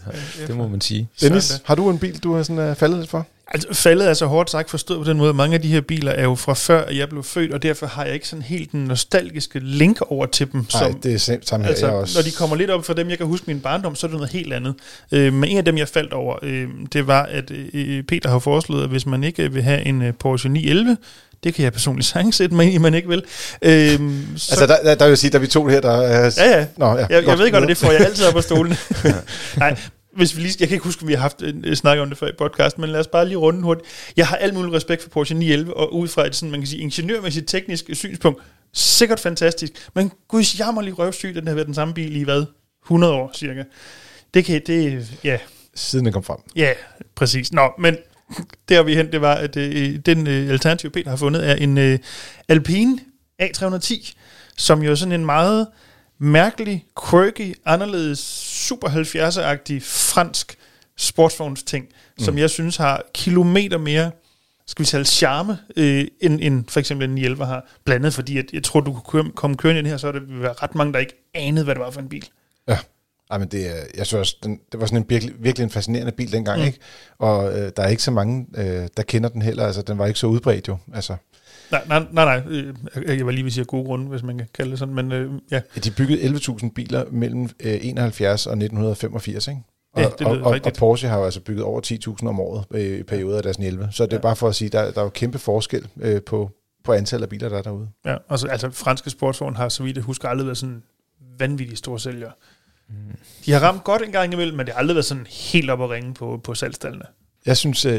Det må man sige. Dennis, har du en bil, du har sådan, uh, faldet lidt for? Altså, faldet er så hårdt sagt forstået på den måde. Mange af de her biler er jo fra før jeg blev født, og derfor har jeg ikke sådan helt den nostalgiske link over til dem. Nej, det er sam- samme. Altså, jeg også. når de kommer lidt op for dem, jeg kan huske min barndom, så er det noget helt andet. Øh, men en af dem, jeg faldt over, øh, det var, at øh, Peter har foreslået, at hvis man ikke vil have en øh, Porsche 911, det kan jeg personligt sagtens sætte mig ind i, man ikke vil. Øh, så, Altså, der, der, der vil sige, der er vi to her, der er... ja, ja. Nå, ja Jeg, jeg ved godt, at det får jeg altid op på stolen. Nej, hvis vi lige, jeg kan ikke huske, om vi har haft en, en snak om det før i podcasten, men lad os bare lige runde hurtigt. Jeg har alt mulig respekt for Porsche 911, og ud fra et sådan, man kan sige, ingeniørmæssigt teknisk synspunkt, sikkert fantastisk, men guds jammerlig røvsyg, den har været den samme bil i hvad? 100 år cirka. Det kan, det, ja, Siden den kom frem. ja, præcis. Nå, men der vi hen, det var, at øh, den øh, alternativ Peter har fundet, er en øh, Alpine A310, som jo er sådan en meget mærkelig, quirky, anderledes, super 70'er-agtig fransk sportsvognsting, mm. som jeg synes har kilometer mere skal vi sige, charme, øh, end, end for eksempel en 911 har. Blandet fordi, at jeg tror, du kunne køre, komme kørende ind her, så er det vil være ret mange, der ikke anede, hvad det var for en bil. Ja. Ej, men det, jeg synes også, den, det var sådan en virkelig, virkelig en fascinerende bil dengang, mm. ikke? Og øh, der er ikke så mange, øh, der kender den heller. Altså, den var ikke så udbredt jo. Altså, Nej, nej, nej, nej øh, jeg var lige ved at sige gode grunde, hvis man kan kalde det sådan, men øh, ja, de byggede 11.000 biler mellem øh, 71 og 1985, ikke? Og, Ja, det lyder og, og, og rigtigt. Porsche har jo altså bygget over 10.000 om året øh, i perioder af deres 11. Så det er Ja. bare for at sige, der, der er jo kæmpe forskel øh, på, på antallet af biler, der er derude. ja og så, altså franske sportsvogn har, så vidt jeg husker, aldrig været sådan vanvittige store sælgere. De har ramt godt en gang imellem, men det har aldrig været sådan helt op at ringe på, på salgstallene. Jeg synes, øh,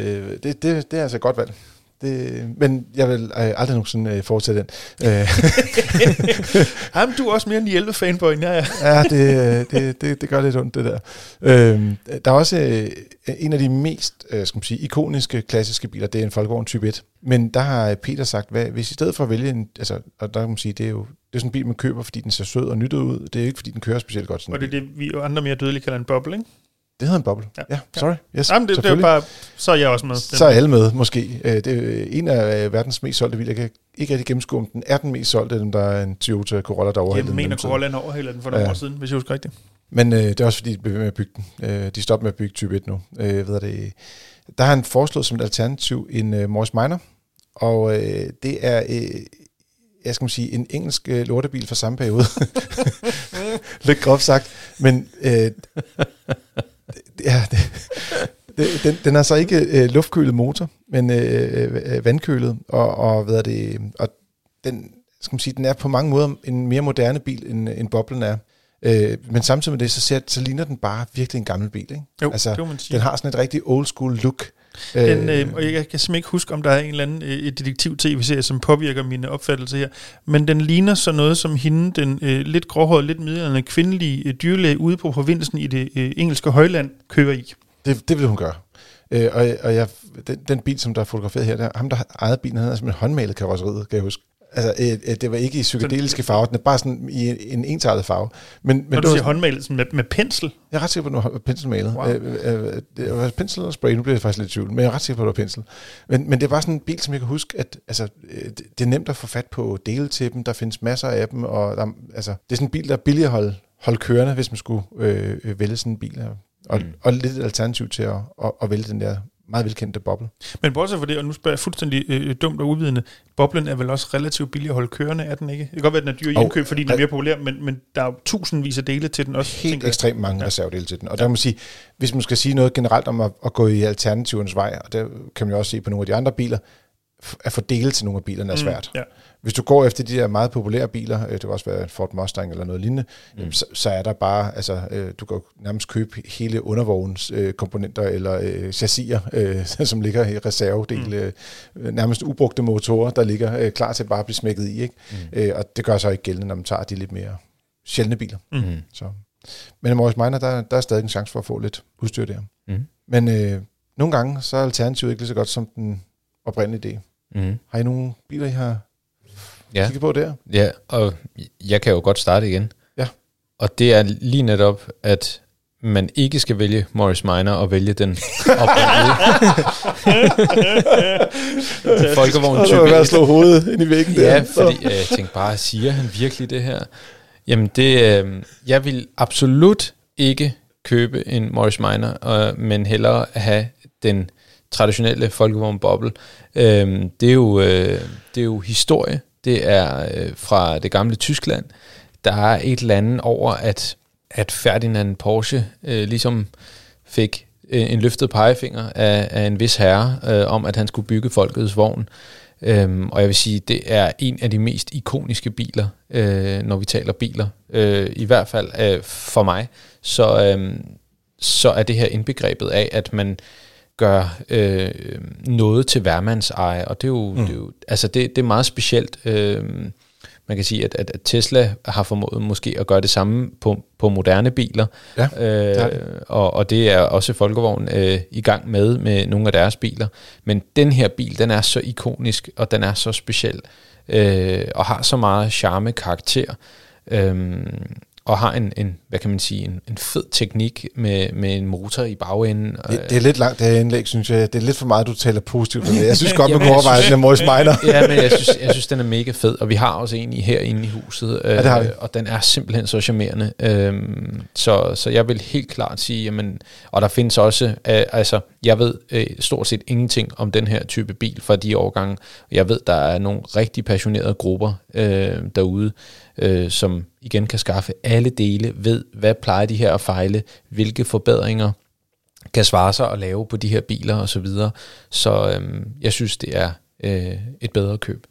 det, det, det er altså et godt valg. Det, men jeg vil øh, aldrig nogensinde øh, fortsætte den. Øh, Jamen, du er også mere en 11 fanboy end jeg er. ja, det, øh, det, det, det gør lidt ondt, det der. Øh, der er også øh, en af de mest øh, skal man sige, ikoniske klassiske biler, det er en Folkevogn Type 1. Men der har Peter sagt, hvad, hvis i stedet for at vælge en, altså, og der kan man sige, det er jo det er sådan en bil, man køber, fordi den ser sød og nyttet ud. Det er ikke, fordi den kører specielt godt. Sådan Og det er det, vi andre mere dødelige kalder en boble, ikke? Det hedder en boble. Ja. Ja, ja sorry. Yes, Jamen, det, det er bare, så er jeg også med. Så er alle med, måske. Øh, Det er øh, en af øh, verdens mest solgte biler. Jeg kan ikke rigtig gennemskue, om den er den mest solgte, om der er en Toyota Corolla, der jeg overhælder den. mener, mellemtiden. Corolla overhælder den for nogle Ja. år siden, hvis jeg husker rigtigt. Men øh, det er også fordi, de bliver ved med at bygge den. Øh, de stopper med at bygge type 1 nu. Øh, ved det, der har han foreslået som et alternativ en øh, Morris Minor, og øh, det er, øh, jeg skal sige, en engelsk øh, lortebil fra samme periode. Lidt groft sagt. Men øh, ja, det, det, den, den har så ikke øh, luftkølet motor, men øh, øh, vandkølet, og, og, hvad er det, og den, skal man sige, den er på mange måder en mere moderne bil, end, end boblen er. Øh, men samtidig med det, så, ser, så ligner den bare virkelig en gammel bil. Ikke? Jo, altså, det man sige. Den har sådan et rigtig old school look. Den, øh, og jeg kan simpelthen ikke huske, om der er en eller anden øh, detektiv-tv-serie, som påvirker mine opfattelser her. Men den ligner så noget som hende, den øh, lidt gråhårede, lidt middelalderne kvindelige øh, dyrlæge ude på provinsen i det øh, engelske højland kører i. Det, det vil hun gøre. Øh, og og jeg, den, den bil, som der er fotograferet her, der, ham der ejede bilen, han havde simpelthen håndmalet karosseriet, kan jeg huske. Altså, øh, øh, det var ikke i psykedeliske farver, den er bare sådan i en ensartet farve. Men, men Når du siger håndmalet med, med pensel. Jeg er ret sikker på, at det var penselmalet. Wow. Wow. Øh, øh, det var pensel eller spray, nu bliver jeg faktisk lidt i tvivl, men jeg er ret sikker på, at det var pensel. Men, men det var sådan en bil, som jeg kan huske, at altså, øh, det, det er nemt at få fat på dele til dem, der findes masser af dem, og der, altså, det er sådan en bil, der er billig at holde, holde kørende, hvis man skulle øh, øh, vælge sådan en bil her. Og, Mm. og lidt et alternativ til at, at, at vælge den der meget velkendte boble. Men bortset fra det, og nu spørger jeg fuldstændig øh, dumt og uvidende, boblen er vel også relativt billig at holde kørende, er den ikke? Det kan godt være, at den er dyr i indkøb, fordi den er mere populær, men, men der er jo tusindvis af dele til den også. Helt tænker jeg. ekstremt mange Ja. ja. reservedele til den. Og der kan man sige, hvis man skal sige noget generelt om at, at gå i alternativernes vej, og det kan man jo også se på nogle af de andre biler, at få dele til nogle af bilerne er svært. Mm, ja. Hvis du går efter de der meget populære biler, øh, det kan også være Ford Mustang eller noget lignende, mm. så, så er der bare, altså, øh, du kan nærmest købe hele undervognens øh, komponenter eller øh, chassiser, øh, som ligger i reservedele, mm. øh, nærmest ubrugte motorer, der ligger øh, klar til bare at blive smækket i. Ikke? Mm. Øh, og det gør så ikke gældende, når man tager de lidt mere sjældne biler. Mm. Så. Men i Morris Minor, der, der er stadig en chance for at få lidt udstyr der. Mm. Men øh, nogle gange, så er alternativet ikke lige så godt som den oprindelige idé. Mm. Har I nogle biler, I har Ja. kigget på der? Ja, og jeg kan jo godt starte igen. Ja. Og det er lige netop, at man ikke skal vælge Morris Minor og vælge den oprindelige folkevogn er type ved at 1. slå hovedet ind i væggen der. Ja, fordi øh, jeg tænkte bare, siger han virkelig det her? Jamen det, øh, jeg vil absolut ikke købe en Morris Minor, øh, men hellere have den traditionelle folkevogn boble. Øh, det, er jo, øh, det er jo historie. Det er øh, fra det gamle Tyskland. Der er et eller andet over, at, at Ferdinand Porsche øh, ligesom fik øh, en løftet pegefinger af, af en vis herre øh, om, at han skulle bygge folkets vogn. Øhm, og jeg vil sige, det er en af de mest ikoniske biler, øh, når vi taler biler. Øh, I hvert fald øh, for mig, så, øh, så er det her indbegrebet af, at man gør øh, noget til værmands eje, og det er jo, mm. det, er jo altså det, det er meget specielt. Øh, man kan sige, at, at at Tesla har formået måske at gøre det samme på, på moderne biler, Ja, øh, og, og det er også Folkevogn øh, i gang med med nogle af deres biler. Men den her bil, den er så ikonisk, og den er så speciel, øh, og har så meget charme karakter. Øhm, og har en, en, hvad kan man sige, en, en fed teknik med, med en motor i bagenden. Det, det er lidt langt, det her indlæg, synes jeg. Det er lidt for meget, du taler positivt om det. Jeg synes godt, man kunne overveje den Morris Minor. ja, men jeg synes, jeg synes, den er mega fed, og vi har også en i herinde i huset, øh, Ja, det har vi. og den er simpelthen så charmerende. Øhm, så, så jeg vil helt klart sige, jamen, og der findes også, øh, altså, jeg ved øh, stort set ingenting om den her type bil fra de årgange. Jeg ved, der er nogle rigtig passionerede grupper øh, derude, øh, som igen kan skaffe alle dele, ved, hvad plejer de her at fejle, hvilke forbedringer kan svare sig at lave på de her biler og så videre. Så øhm, jeg synes, det er øh, et bedre køb.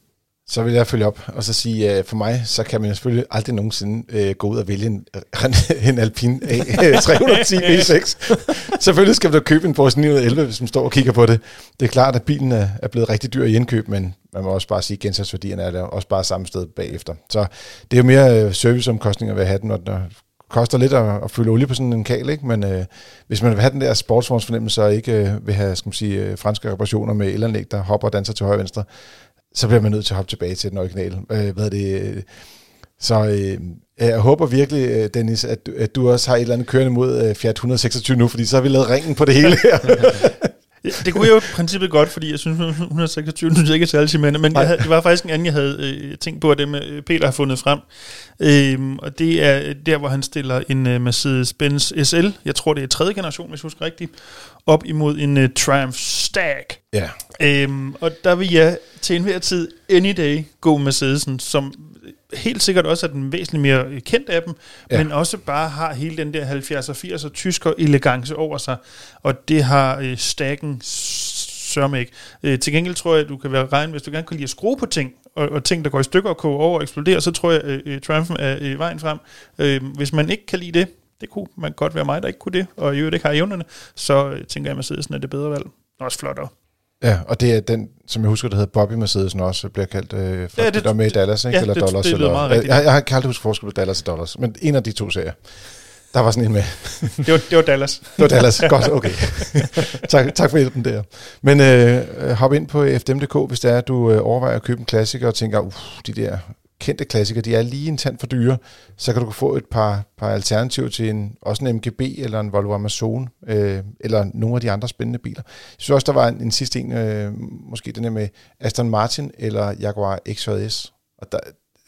Så vil jeg følge op og så sige, at for mig, så kan man selvfølgelig aldrig nogensinde øh, gå ud og vælge en, en Alpine A310 V6. selvfølgelig skal du købe en Porsche 911, hvis man står og kigger på det. Det er klart, at bilen er, er blevet rigtig dyr i indkøb, men man må også bare sige, at gensatsværdierne er der også bare samme sted bagefter. Så det er jo mere øh, serviceomkostninger ved at have den, og der koster lidt at, at fylde olie på sådan en kal, ikke? men øh, hvis man vil have den der sportsvognsfornemmelse og ikke øh, vil have skal man sige, øh, franske reparationer med elanlæg, der hopper og danser til højre og venstre, så bliver man nødt til at hoppe tilbage til den originale. Øh, hvad er det? Øh. Så øh, jeg håber virkelig, øh, Dennis, at, at du også har et eller andet kørende mod øh, Fiat 126 nu, fordi så har vi lavet ringen på det hele her. Det kunne jeg jo i princippet godt, fordi jeg synes, 126 synes jeg ikke er særlig charmerende, men jeg havde, det var faktisk en anden, jeg havde øh, tænkt på, at det med øh, Peter har fundet frem. Øhm, og det er der, hvor han stiller en øh, Mercedes-Benz SL, jeg tror det er tredje generation, hvis jeg husker rigtigt, op imod en øh, Triumph Stag. ja, Øhm, og der vil jeg til enhver tid, any day, gå med Mercedesen, som helt sikkert også er den væsentligt mere øh, kendt af dem, Ja. men også bare har hele den der 70'er og 80'er tysker elegance over sig, og det har øh, Stacken sørme ikke. Øh, til gengæld tror jeg, at du kan være regn, hvis du gerne kan lide at skrue på ting, og, og ting, der går i stykker og koger over og eksploderer, så tror jeg, at øh, Triumphen er øh, vejen frem. Øh, hvis man ikke kan lide det, det kunne man godt være mig, der ikke kunne det, og i øvrigt ikke har evnerne, så øh, tænker jeg, at Mercedesen er det bedre valg. Også flottere. Ja, og det er den, som jeg husker, der hedder Bobby Mercedesen også, bliver kaldt øh, for Ja, det- det, det, der med i Dallas, ikke? ja, eller det- dollars. det lyder eller, meget rigtigt. jeg, jeg, kan aldrig huske forskel på Dallas og dollars, men en af de to serier, der var sådan en med. Det var, det var Dallas. Det var Dallas. Godt, okay. tak, tak for hjælpen der. Men øh, hop ind på fdm.dk, hvis det er, du øh, overvejer at købe en klassiker og tænker, uff, de der kendte klassikere, de er lige en tand for dyre, så kan du få et par, par alternativer til en, også en MGB eller en Volvo Amazon, øh, eller nogle af de andre spændende biler. Jeg synes også, der var en, en sidste en, øh, måske den her med Aston Martin eller Jaguar XJS. Og der,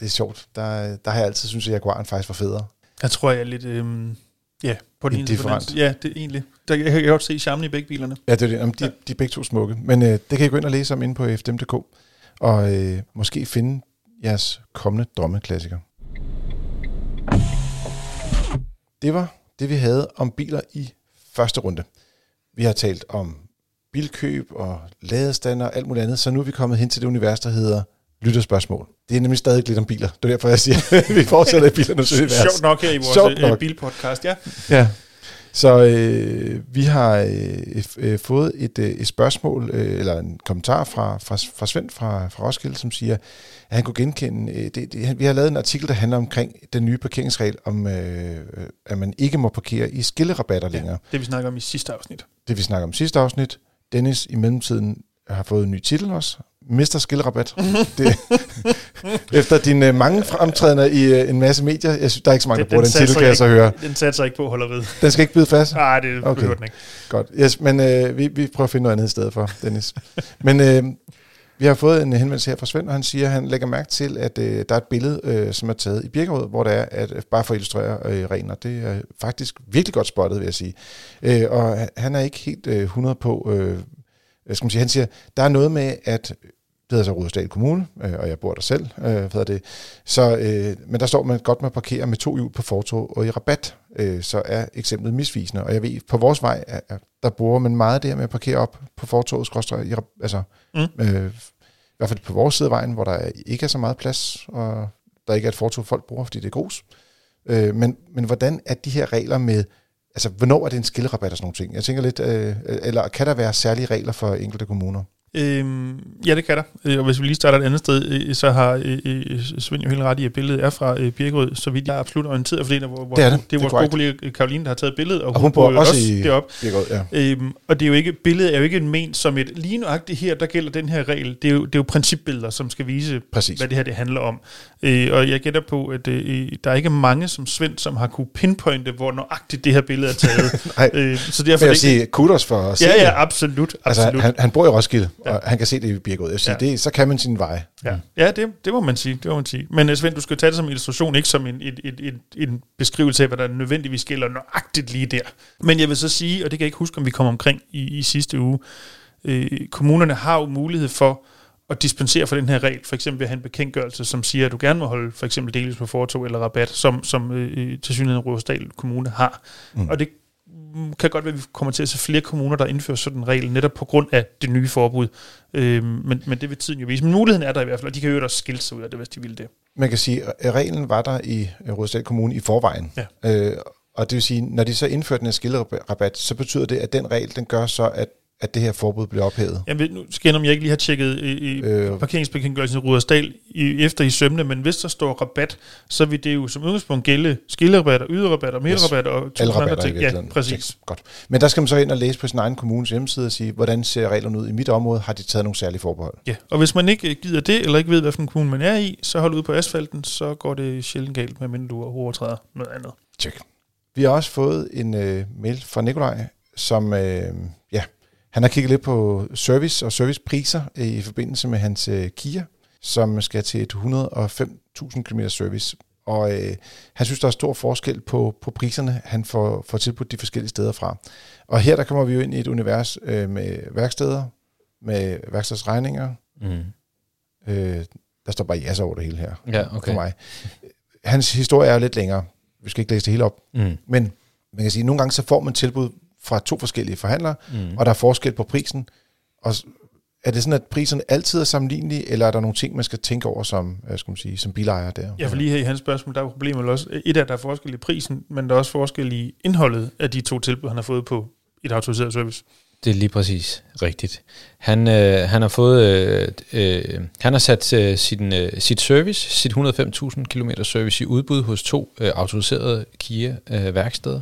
det er sjovt. Der, der har jeg altid synes at Jaguaren faktisk var federe. Jeg tror, jeg er lidt... Øhm, ja, på den ene på den. Ja, det er egentlig. Der, jeg kan godt se charmen i begge bilerne. Ja, det er det. Jamen, de, Ja. de er begge to smukke. Men øh, det kan I gå ind og læse om inde på fdm.dk, og øh, måske finde jeres kommende drømmeklassiker. Det var det, vi havde om biler i første runde. Vi har talt om bilkøb og ladestander og alt muligt andet, så nu er vi kommet hen til det univers, der hedder lytterspørgsmål. Det er nemlig stadig lidt om biler. Det er derfor, jeg siger, at vi fortsætter i bilernes univers. Sjovt nok her i vores øh, nok. bilpodcast, ja. Ja. Så øh, vi har øh, øh, fået et, øh, et spørgsmål, øh, eller en kommentar fra, fra, fra Svend fra, fra Roskilde, som siger, at han kunne genkende, øh, det, det, vi har lavet en artikel, der handler omkring den nye parkeringsregel, om øh, øh, at man ikke må parkere i skillerabatter længere. Det vi snakker om i sidste afsnit. Det vi snakker om sidste afsnit. Dennis i mellemtiden har fået en ny titel også. Mister skillerabat. det, efter dine øh, mange fremtrædender i øh, en masse medier, jeg synes, der er ikke så mange, der bruger den, satser titel, kan jeg så høre. Den satser ikke på at holde ved. Den skal ikke bide fast. Nej, det Okay. behøver den ikke. Godt. Yes, men øh, vi, vi prøver at finde noget andet i stedet for, Dennis. men øh, vi har fået en henvendelse her fra Svend, og han siger, at han lægger mærke til, at øh, der er et billede, øh, som er taget i Birkerød, hvor der er, at, øh, bare for at illustrere øh, regler, det er faktisk virkelig godt spottet, vil jeg sige. Øh, og han- han er ikke helt øh, 100 på, øh, hvad skal man sige, han siger, der er noget med, at det hedder så Rudersdal Kommune, øh, og jeg bor der selv, øh, hvad hedder det. Så, øh, men der står, man godt må parkere med to hjul på fortov og i rabat, øh, så er eksemplet misvisende. Og jeg ved, på vores vej, er, er- der bruger man meget det her med at parkere op på skråstreg, i, altså, Mm. øh, i hvert fald på vores side af vejen, hvor der ikke er så meget plads, og der ikke er et fortov, folk bruger, fordi det er grus. Øh, men, men hvordan er de her regler med, altså hvornår er det en skillerabat og sådan nogle ting? Jeg tænker lidt, øh, øh eller kan der være særlige regler for enkelte kommuner? Øhm, ja, det kan der. Øh, og hvis vi lige starter et andet sted, øh, så har øh, øh, Svend jo helt ret i, at billedet er fra øh, Birkerød, så vidt jeg er absolut orienteret, fordi det er, hvor, Det er det. det er vores gode kollega Karoline, der har taget billedet, og, Og hun bor jo også i deroppe. Birkerød, ja. Øhm, og det er jo ikke, billedet er jo ikke ment som et lige nøjagtigt her, der gælder den her regel. Det er jo, det er jo principbilleder, som skal vise, Præcis. hvad det her det handler om. Øh, og jeg gætter på, at øh, der er ikke mange som Svend, som har kunne pinpointe, hvor nøjagtigt det her billede er taget. Nej, øh, så Men derfor jeg er vil sige kudos for at se Ja, ja, absolut. absolut. Altså, han, han bor i Roskilde, Ja. og han kan se det i vil sige, Ja. det, så kan man sin vej. Ja, ja det, det må man sige. Det må man sige. Men uh, Svend, du skal tage det som illustration, ikke som en, et, et, et, en beskrivelse af, hvad der nødvendigvis gælder nøjagtigt lige der. Men jeg vil så sige, og det kan jeg ikke huske, om vi kom omkring i, i sidste uge, øh, kommunerne har jo mulighed for at dispensere fra den her regel, for eksempel ved at have en bekendtgørelse, som siger, at du gerne må holde for eksempel deles på fortog eller rabat, som, som øh, til synligheden Rådesdal Kommune har. Mm. Og det kan godt være, at vi kommer til at se flere kommuner, der indfører sådan en regel, netop på grund af det nye forbud. Øh, men, men det vil tiden jo vise. Men muligheden er der i hvert fald, og de kan jo også skille sig ud af det, hvis de vil det. Man kan sige, at reglen var der i øh, Rådstad Kommune i forvejen. Ja. Øh, og det vil sige, når de så indførte den her skillerabat, så betyder det, at den regel, den gør så, at, at det her forbud bliver ophævet. Ved, nu skal jeg, om jeg ikke lige har tjekket i, i Øh. parkeringsbekendtgørelsen i Rudersdal i, efter i sømne, men hvis der står rabat, så vil det jo som udgangspunkt gælde skillerabat og yderrabat og midterrabat og tusind andre ting. Ja, præcis. Check. Godt. Men der skal man så ind og læse på sin egen kommunes hjemmeside og sige, hvordan ser reglerne ud i mit område? Har de taget nogle særlige forbehold? Ja, og hvis man ikke gider det, eller ikke ved, hvilken kommune man er i, så hold ud på asfalten, så går det sjældent galt, medmindre du overtræder noget andet. Check. Vi har også fået en øh, mail fra Nikolaj, som øh, han har kigget lidt på service og servicepriser i forbindelse med hans øh, Kia, som skal til et 105.000 km service. Og øh, han synes, der er stor forskel på, på priserne, han får, får tilbudt de forskellige steder fra. Og her der kommer vi jo ind i et univers øh, med værksteder, med værkstedsregninger. Mm. Øh, der står bare yes over det hele her Ja, for okay. mig. Hans historie er lidt længere. Vi skal ikke læse det hele op. Mm. Men man kan sige, at nogle gange så får man tilbud fra to forskellige forhandlere, Mm. og der er forskel på prisen. Og er det sådan, at priserne altid er sammenlignelige, eller er der nogle ting, man skal tænke over som, skal man sige, som bilejer der? Ja, for lige her i hans spørgsmål, der er problemet også, et af, at der er forskel i prisen, men der er også forskel i indholdet af de to tilbud, han har fået på et autoriseret service. Det er lige præcis rigtigt. Han, øh, han har fået, øh, øh, han har sat øh, sin, øh, sit service, sit 105.000 km service i udbud hos to øh, autoriserede Kia øh, værksteder.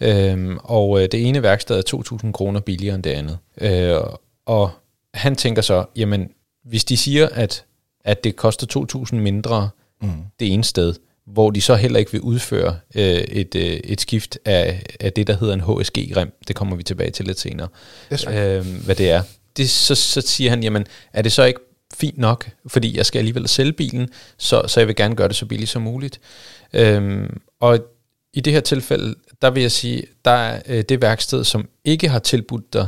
Øhm, og øh, det ene værksted er 2.000 kroner billigere end det andet. Øh, og han tænker så, jamen hvis de siger, at, at det koster 2.000 mindre Mm. det ene sted, hvor de så heller ikke vil udføre øh, et, øh, et skift af, af det, der hedder en HSG-rem. Det kommer vi tilbage til lidt senere, Yes, øh, hvad det er. Det, så, så siger han, jamen, er det så ikke fint nok, fordi jeg skal alligevel sælge bilen, så, så jeg vil gerne gøre det så billigt som muligt. Øhm, og i det her tilfælde, der vil jeg sige, der er øh, det værksted, som ikke har tilbudt dig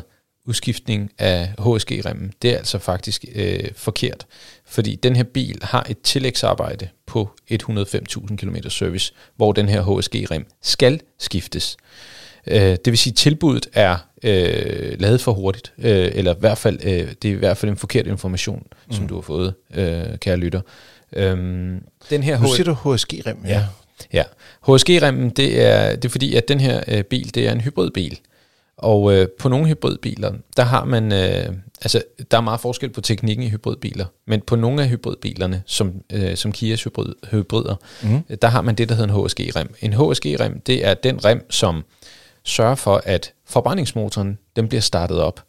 udskiftning af HSG-remmen, det er altså faktisk øh, forkert. Fordi den her bil har et tillægsarbejde på 105.000 km service, hvor den her HSG-rem skal skiftes. Øh, det vil sige, at tilbuddet er øh, lavet for hurtigt, øh, eller i hvert fald, øh, det er i hvert fald en forkert information, mm. som du har fået, øh, kære lytter. Øhm, den her Nu siger du HSG-rem, ja. Ja. Ja, HSG-remmen, det er, det er fordi, at den her øh, bil, det er en hybridbil. Og øh, på nogle hybridbiler, der har man, øh, altså der er meget forskel på teknikken i hybridbiler, men på nogle af hybridbilerne, som, øh, som Kias hybrid, hybrider, mm. der har man det, der hedder en HSG-rem. En HSG-rem, det er den rem, som sørger for, at forbrændingsmotoren, den bliver startet op.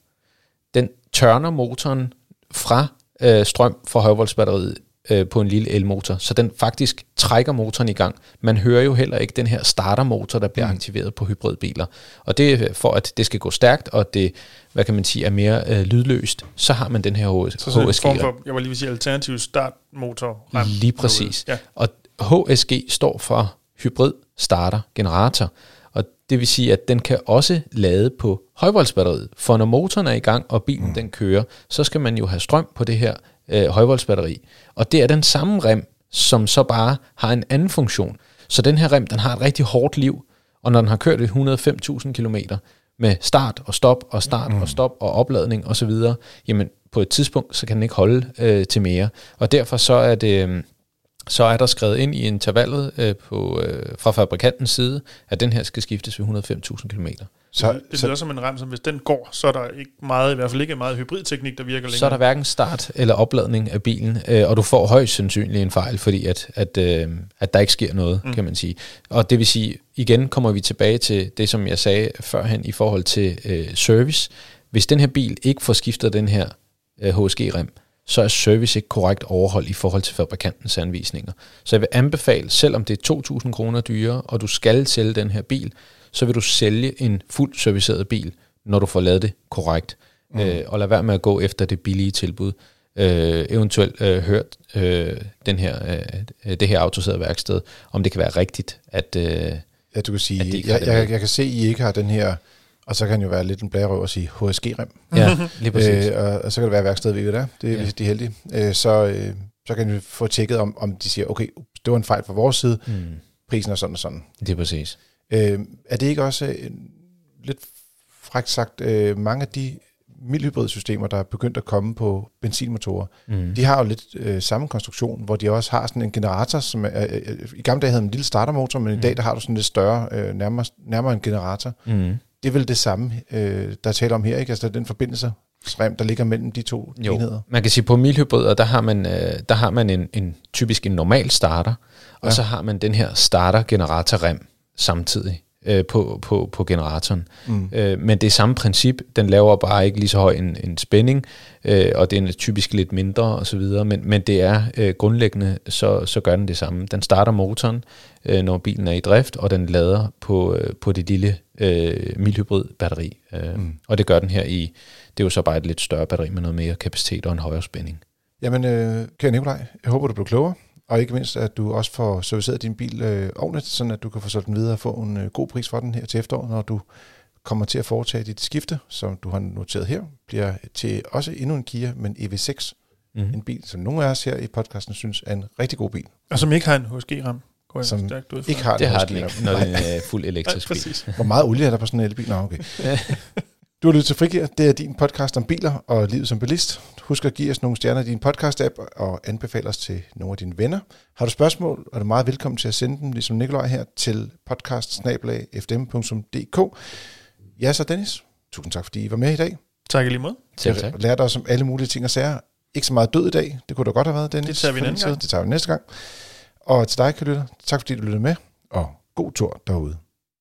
Den tørner motoren fra øh, strøm fra højvoltsbatteriet øh, på en lille elmotor, så den faktisk trækker motoren i gang. Man hører jo heller ikke den her startermotor, der bliver mm. aktiveret på hybridbiler. Og det er for, at det skal gå stærkt, og det, hvad kan man sige, er mere øh, lydløst, så har man den her HS, Så en HSG. form for, jeg var lige vil sige, alternativ startmotor. rem Lige præcis. Ja. Og HSG står for hybrid starter generator. Og det vil sige, at den kan også lade på højvoltsbatteriet. For når motoren er i gang, og bilen mm. den kører, så skal man jo have strøm på det her øh, højvoltsbatteri. Og det er den samme rem, som så bare har en anden funktion. Så den her rem, den har et rigtig hårdt liv, og når den har kørt et 105.000 km med start og stop og start mm. og stop og opladning osv., jamen på et tidspunkt, så kan den ikke holde øh, til mere. Og derfor så er det... Øh, så er der skrevet ind i intervallet øh, på, øh, fra fabrikantens side, at den her skal skiftes ved 105.000 km. Så, det, lyder som en rem, som hvis den går, så er der ikke meget, i hvert fald ikke meget hybridteknik, der virker længere. Så er der hverken start eller opladning af bilen, øh, og du får højst sandsynligt en fejl, fordi at, at, øh, at der ikke sker noget, mm. kan man sige. Og det vil sige, igen kommer vi tilbage til det, som jeg sagde førhen i forhold til øh, service. Hvis den her bil ikke får skiftet den her øh, HSG-rem, så er service ikke korrekt overholdt i forhold til fabrikantens anvisninger. Så jeg vil anbefale, selvom det er 2.000 kroner dyrere, og du skal sælge den her bil, så vil du sælge en fuldt serviceret bil, når du får lavet det korrekt. Mm. Øh, og lad være med at gå efter det billige tilbud. Øh, eventuelt øh, hørt øh, den her, øh, det her autoriseret værksted, om det kan være rigtigt, at, øh, ja, du kan sige, at jeg, jeg, jeg kan se, at I ikke har den her og så kan han jo være lidt en blærerøv og sige HSG-rem. Ja, lige præcis. Øh, og, og så kan det være værksted, vi ved det. Det er, ja. hvis de er heldige. Øh, så, øh, så kan vi få tjekket, om, om de siger, okay, det var en fejl fra vores side. Mm. Prisen er sådan og sådan. Det er præcis. Øh, er det ikke også øh, lidt frækt sagt, øh, mange af de mildhybridsystemer, der er begyndt at komme på benzinmotorer, mm. de har jo lidt øh, samme konstruktion, hvor de også har sådan en generator, som er, øh, i gamle dage havde en lille startermotor, men mm. i dag der har du sådan lidt større, øh, nærmere, nærmere en generator. Mm. Det er vel det samme, øh, der taler om her, ikke? Altså den forbindelse, rem, der ligger mellem de to jo, enheder. man kan sige, på milhybrider, der har man, øh, der har man en, en typisk en normal starter, og ja. så har man den her starter-generator-rem samtidig øh, på, på, på generatoren. Mm. Øh, men det er samme princip, den laver bare ikke lige så høj en, en spænding, øh, og den er typisk lidt mindre osv., men, men det er øh, grundlæggende, så, så gør den det samme. Den starter motoren, øh, når bilen er i drift, og den lader på, øh, på det lille øh, mildhybrid batteri. Øh, mm. Og det gør den her i, det er jo så bare et lidt større batteri med noget mere kapacitet og en højere spænding. Jamen, øh, kære Nikolaj, jeg håber, du bliver klogere. Og ikke mindst, at du også får serviceret din bil øh, ordentligt, sådan at du kan få solgt den videre og få en øh, god pris for den her til efteråret, når du kommer til at foretage dit skifte, som du har noteret her, bliver til også endnu en Kia, men EV6. Mm. En bil, som nogle af os her i podcasten synes er en rigtig god bil. Og som ikke har en HSG-ram. Som stærkt ud ikke har det har den ikke, når det er fuld elektrisk bil. Hvor meget olie er der på sådan en elbil? Nå, okay. Du har lyttet til Frigir. Det er din podcast om biler og livet som bilist. Husk at give os nogle stjerner i din podcast-app og anbefale os til nogle af dine venner. Har du spørgsmål, er du meget velkommen til at sende dem, ligesom Nikolaj her, til podcast Ja, så Dennis, tusind tak, fordi I var med i dag. Tak lige måde. Selv tak. Jeg lærte os om alle mulige ting og sager. Ikke så meget død i dag. Det kunne da godt have været, Dennis. Det tager vi næste gang. Det tager vi næste gang. Og til dig, kan lytte. Tak fordi du lyttede med, og god tur derude.